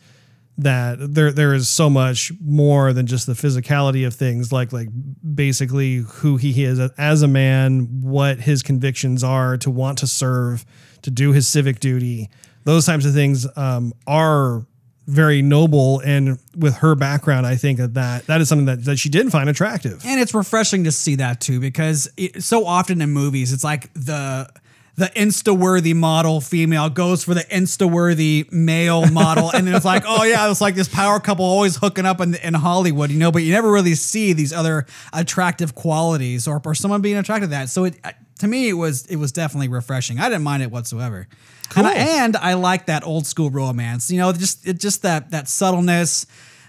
that there there is so much more than just the physicality of things like like basically who he is as a man what his convictions are to want to serve to do his civic duty those types of things um, are very noble and with her background i think that that, is something that, that she did find attractive And it's refreshing to see that too, because it, so often in movies, it's like the the insta-worthy model female goes for the insta-worthy male model, and then it's like, oh yeah, it's like this power couple always hooking up in, in Hollywood, you know. But you never really see these other attractive qualities or, or someone being attracted to that. So it to me, it was it was definitely refreshing. I didn't mind it whatsoever. And, I, and I like that old school romance. You know, just it just that that subtleness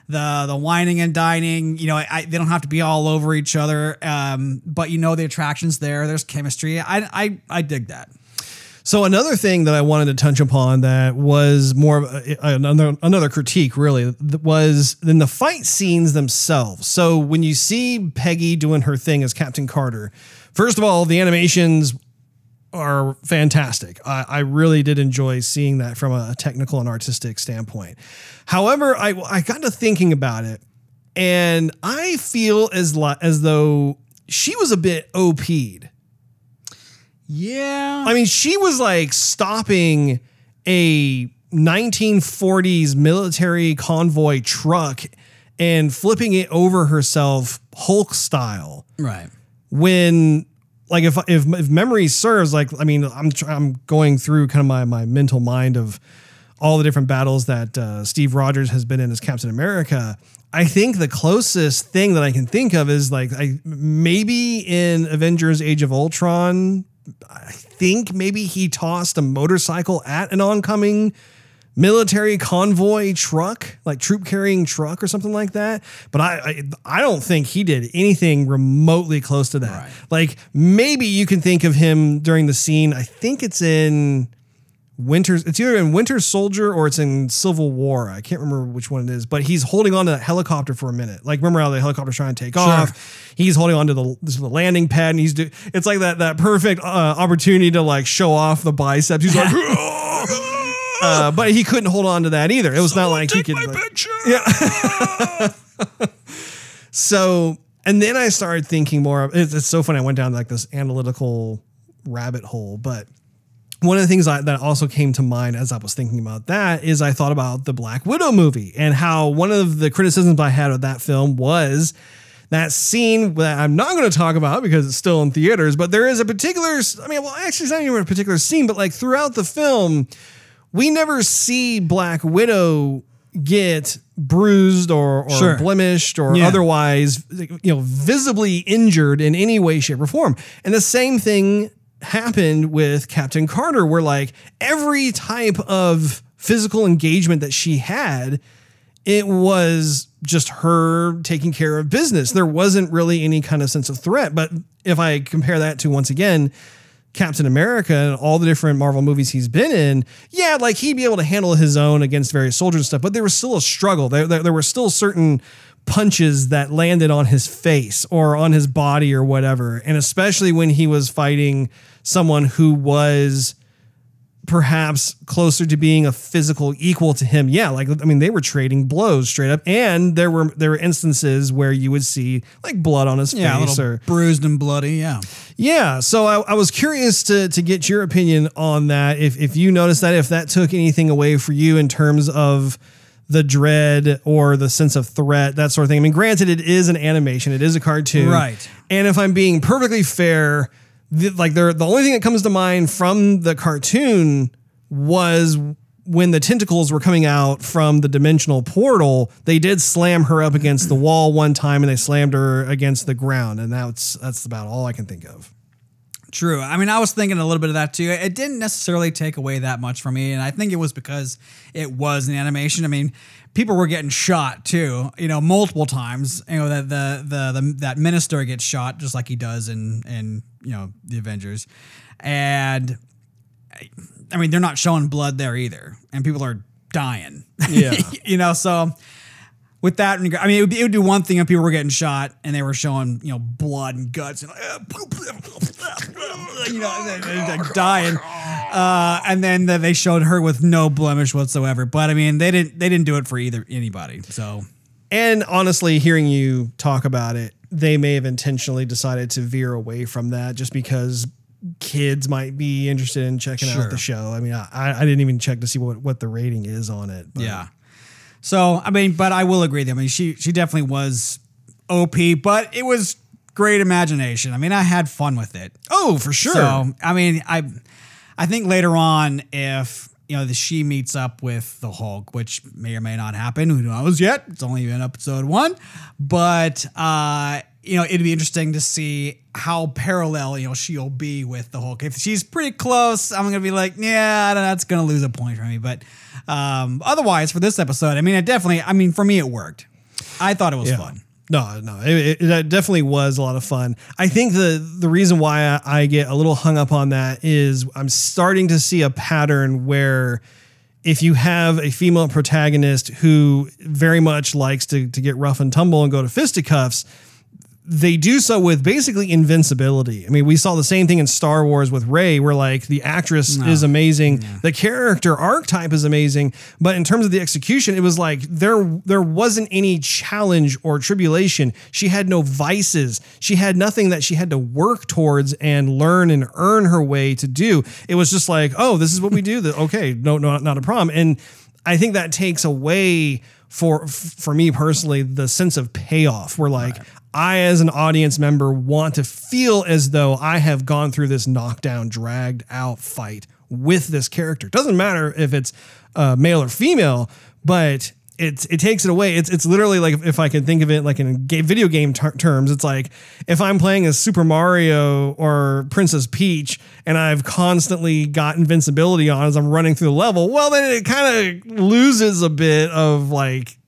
the the wining and dining. You know, I, they don't have to be all over each other, um, but you know the attractions there. There's chemistry. I I I dig that. So another thing that I wanted to touch upon that was more of a, another another critique really was in the fight scenes themselves. So when you see Peggy doing her thing as Captain Carter, first of all, the animations are fantastic. I, I really did enjoy seeing that from a technical and artistic standpoint. However, I I got to thinking about it, and I feel as li- as though she was a bit OP'd. Yeah. I mean, she was like stopping a 1940s military convoy truck and flipping it over herself Hulk style right. when like if if, if memory serves like I mean I'm tr- I'm going through kind of my my mental mind of all the different battles that uh, Steve Rogers has been in as Captain America. I think the closest thing that I can think of is like I maybe in Avengers Age of Ultron I think maybe he tossed a motorcycle at an oncoming military convoy truck, like troop carrying truck or something like that. But I, I, I don't think he did anything remotely close to that. Right. Like maybe you can think of him during the scene. I think it's in Winter's. It's either in Winter Soldier or it's in Civil War. I can't remember which one it is. But he's holding on to that helicopter for a minute. Like remember how the helicopter's trying to take off. He's holding on to the, the landing pad, and he's do. It's like that that perfect uh, opportunity to like show off the biceps. He's like. Uh, but he couldn't hold on to that either. It was not like he could. like- yeah. so, and then I started thinking more. Of, it's, it's so funny. I went down like this analytical rabbit hole, but one of the things I, that also came to mind as I was thinking about that is I thought about the Black Widow movie and how one of the criticisms I had of that film was that scene that I'm not going to talk about because it's still in theaters, but there is a particular, I mean, well, actually, it's not even a particular scene, but like throughout the film, we never see Black Widow get bruised or, or Sure. blemished or Yeah. otherwise, you know, visibly injured in any way, shape, or form. And the same thing happened with Captain Carter, where like every type of physical engagement that she had, it was just her taking care of business. There wasn't really any kind of sense of threat. But if I compare that to once again, Captain America and all the different Marvel movies he's been in, yeah, like he'd be able to handle his own against various soldiers and stuff, but there was still a struggle. There, there, there were still certain punches that landed on his face or on his body or whatever. And especially when he was fighting someone who was perhaps closer to being a physical equal to him. Yeah, like I mean, they were trading blows straight up, and there were there were instances where you would see like blood on his Yeah, face or bruised and bloody. Yeah. yeah, so I, I was curious to to get your opinion on that. If if you noticed that, if that took anything away for you in terms of the dread or the sense of threat, that sort of thing. I mean, granted, it is an animation, it is a cartoon, Right. And if I'm being perfectly fair, the, like there, the only thing that comes to mind from the cartoon was when the tentacles were coming out from the dimensional portal, they did slam her up against the wall one time, and they slammed her against the ground, and that's that's about all I can think of. True. I mean, I was thinking a little bit of that too. It didn't necessarily take away that much from me, and I think it was because it was an animation. I mean, people were getting shot too, you know, multiple times. You know, that the, the the that minister gets shot just like he does in in you know the Avengers, and I mean, they're not showing blood there either, and people are dying. Yeah. you know, so with that, I mean, it would, be, it would do one thing if people were getting shot and they were showing, you know, blood and guts and, you know, they're dying. Uh, and then they showed her with no blemish whatsoever. But I mean, they didn't they didn't do it for either anybody. So And honestly, hearing you talk about it, they may have intentionally decided to veer away from that just because kids might be interested in checking Sure. out the show. I mean, I, I didn't even check to see what, what the rating is on it. but- yeah. So I mean, but I will agree. That I mean, she she definitely was OP, but it was great imagination. I mean, I had fun with it. Oh, for sure. So I mean, I I think later on, if you know, the she meets up with the Hulk, which may or may not happen. Who knows yet? It's only in episode one, but uh, you know, it'd be interesting to see how parallel you know she'll be with the Hulk. If she's pretty close, I'm gonna be like, yeah, that's gonna lose a point for me. But um, otherwise, for this episode, I mean, it definitely. I mean, for me, it worked. I thought it was Yeah. fun. No, no, it, it, it definitely was a lot of fun. I think the the reason why I, I get a little hung up on that is I'm starting to see a pattern where if you have a female protagonist who very much likes to to get rough and tumble and go to fisticuffs, they do so with basically invincibility. I mean, we saw the same thing in Star Wars with Rey, where like the actress is amazing, the character archetype is amazing, but in terms of the execution, it was like there there wasn't any challenge or tribulation. She had no vices. She had nothing that she had to work towards and learn and earn her way to do. It was just like, oh, this is what we do. That okay, no, no, not a problem. And I think that takes away for for me personally the sense of payoff. Where like I, as an audience member, want to feel as though I have gone through this knockdown, dragged out fight with this character. Doesn't matter if it's uh, male or female, but it's it takes it away. It's it's literally like if I can think of it like in video game ter- terms, it's like if I'm playing as Super Mario or Princess Peach and I've constantly got invincibility on as I'm running through the level, well then it kind of loses a bit of like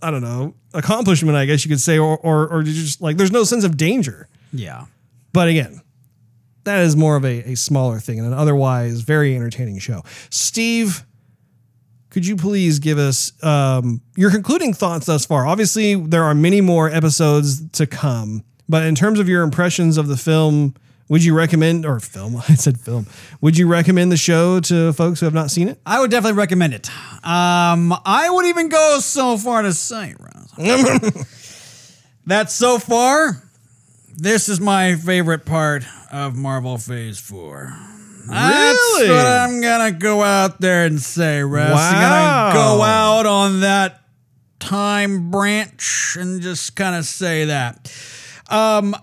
I don't know accomplishment, I guess you could say, or or or just like there's no sense of danger. Yeah. But again, that is more of a, a smaller thing and an otherwise very entertaining show. Steve, could you please give us um, your concluding thoughts thus far? Obviously, there are many more episodes to come, but in terms of your impressions of the film, would you recommend, or film, I said film, would you recommend the show to folks who have not seen it? I would definitely recommend it. Um, I would even go so far to say, Ross, that so far, this is my favorite part of Marvel Phase 4. That's Really? what I'm gonna go out there and say, Russ. I'm Wow. gonna go out on that time branch and just kind of say that. Um,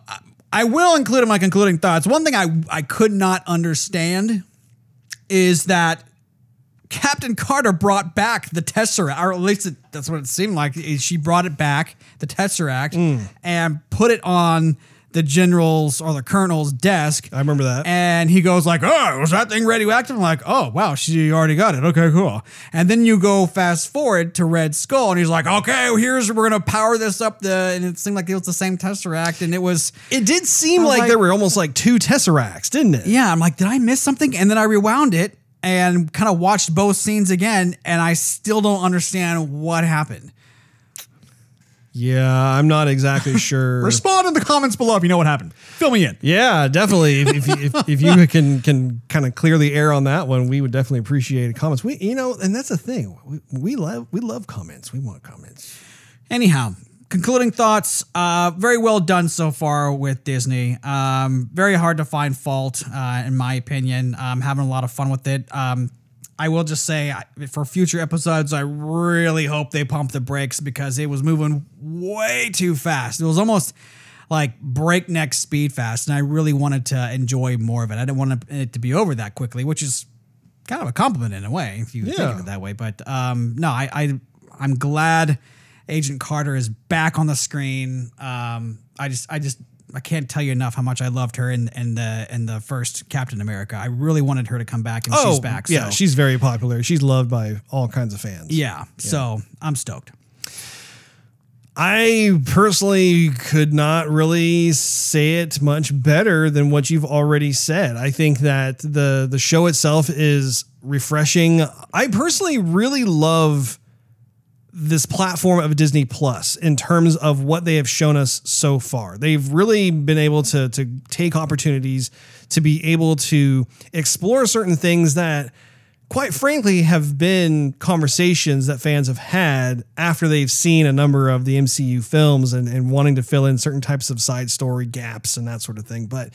I will include in my concluding thoughts. One thing I I could not understand is that Captain Carter brought back the Tesseract, or at least it, that's what it seemed like. She brought it back, the Tesseract, mm. and put it on the general's or the colonel's desk. I remember that. And he goes like, "Oh, was that thing radioactive?" I'm like, "Oh, wow, she already got it. Okay, cool." And then you go fast forward to Red Skull, and he's like, "Okay, here's we're gonna power this up." The and it seemed like it was the same Tesseract, and it was It did seem like, like- there were almost like two Tesseracts, didn't it? yeah, I'm like, did I miss something? And then I rewound it and kind of watched both scenes again, and I still don't understand what happened. Yeah, I'm not exactly sure. Respond in the comments below if you know what happened. Fill me in. Yeah, definitely. If, if, you- if, if you can can kind of clear the air on that one, we would definitely appreciate comments. We, you know, and that's the thing. We, we love we love comments. We want comments. Anyhow, concluding thoughts. Uh, very well done so far with Disney. Um, very hard to find fault, uh, in my opinion. I'm having a lot of fun with it. Um, I will just say for future episodes, I really hope they pump the brakes because it was moving way too fast. It was almost like breakneck speed fast, and I really wanted to enjoy more of it. I didn't want it to be over that quickly, which is kind of a compliment in a way if you think Yeah. of it that way. But um, no, I, I I'm glad Agent Carter is back on the screen. Um, I just I just I can't tell you enough how much I loved her in in the in the first Captain America. I really wanted her to come back, and she's oh, back. So. Oh, yeah, she's very popular. She's loved by all kinds of fans. yeah. So I'm stoked. I personally could not really say it much better than what you've already said. I think that the the show itself is refreshing. I personally really love this platform of Disney Plus in terms of what they have shown us so far. They've really been able to to take opportunities to be able to explore certain things that quite frankly have been conversations that fans have had after they've seen a number of the MCU films and, and wanting to fill in certain types of side story gaps and that sort of thing. But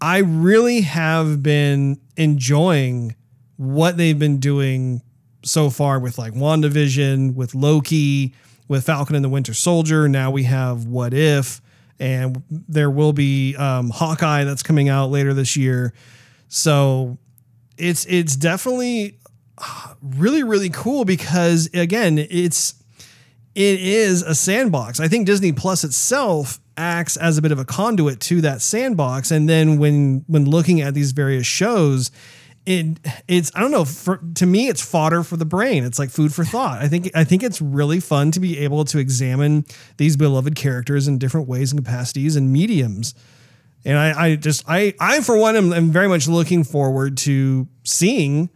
I really have been enjoying what they've been doing so far with like WandaVision, with Loki, with Falcon and the Winter Soldier. Now we have What If, and there will be um, Hawkeye that's coming out later this year. So it's it's definitely uh, really really cool because again it's it is a sandbox. I think Disney Plus itself acts as a bit of a conduit to that sandbox and then when when looking at these various shows it it's I don't know for to me it's fodder for the brain. It's like food for thought. I think I think it's really fun to be able to examine these beloved characters in different ways and capacities and mediums. And I, I just I I for one am, am very much looking forward to seeing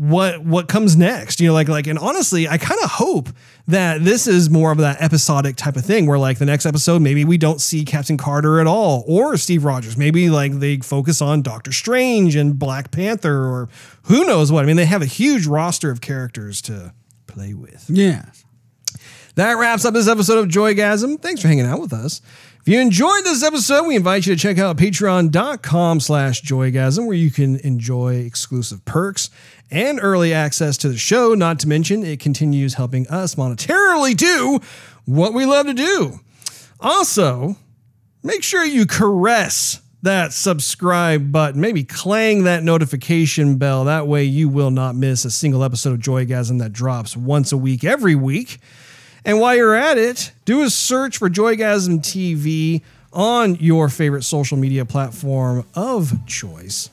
what what comes next. You know, like like and honestly, I kind of hope that this is more of that episodic type of thing where like the next episode maybe we don't see Captain Carter at all or Steve Rogers. Maybe like they focus on Doctor Strange and Black Panther or who knows what. I mean, they have a huge roster of characters to play with. Yeah. That wraps up this episode of Joygasm. Thanks for hanging out with us. If you enjoyed this episode, we invite you to check out patreon.com slash joygasm, where you can enjoy exclusive perks and early access to the show. Not to mention, it continues helping us monetarily do what we love to do. Also, make sure you caress that subscribe button. Maybe clang that notification bell. That way, you will not miss a single episode of Joygasm that drops once a week, every week. And while you're at it, do a search for Joygasm TV on your favorite social media platform of choice.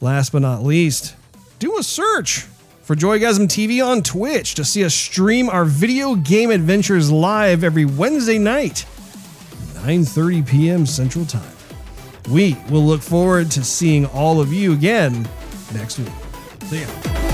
Last but not least, do a search for Joygasm TV on Twitch to see us stream our video game adventures live every Wednesday night, 9:30 p.m. Central Time. We will look forward to seeing all of you again next week. See ya.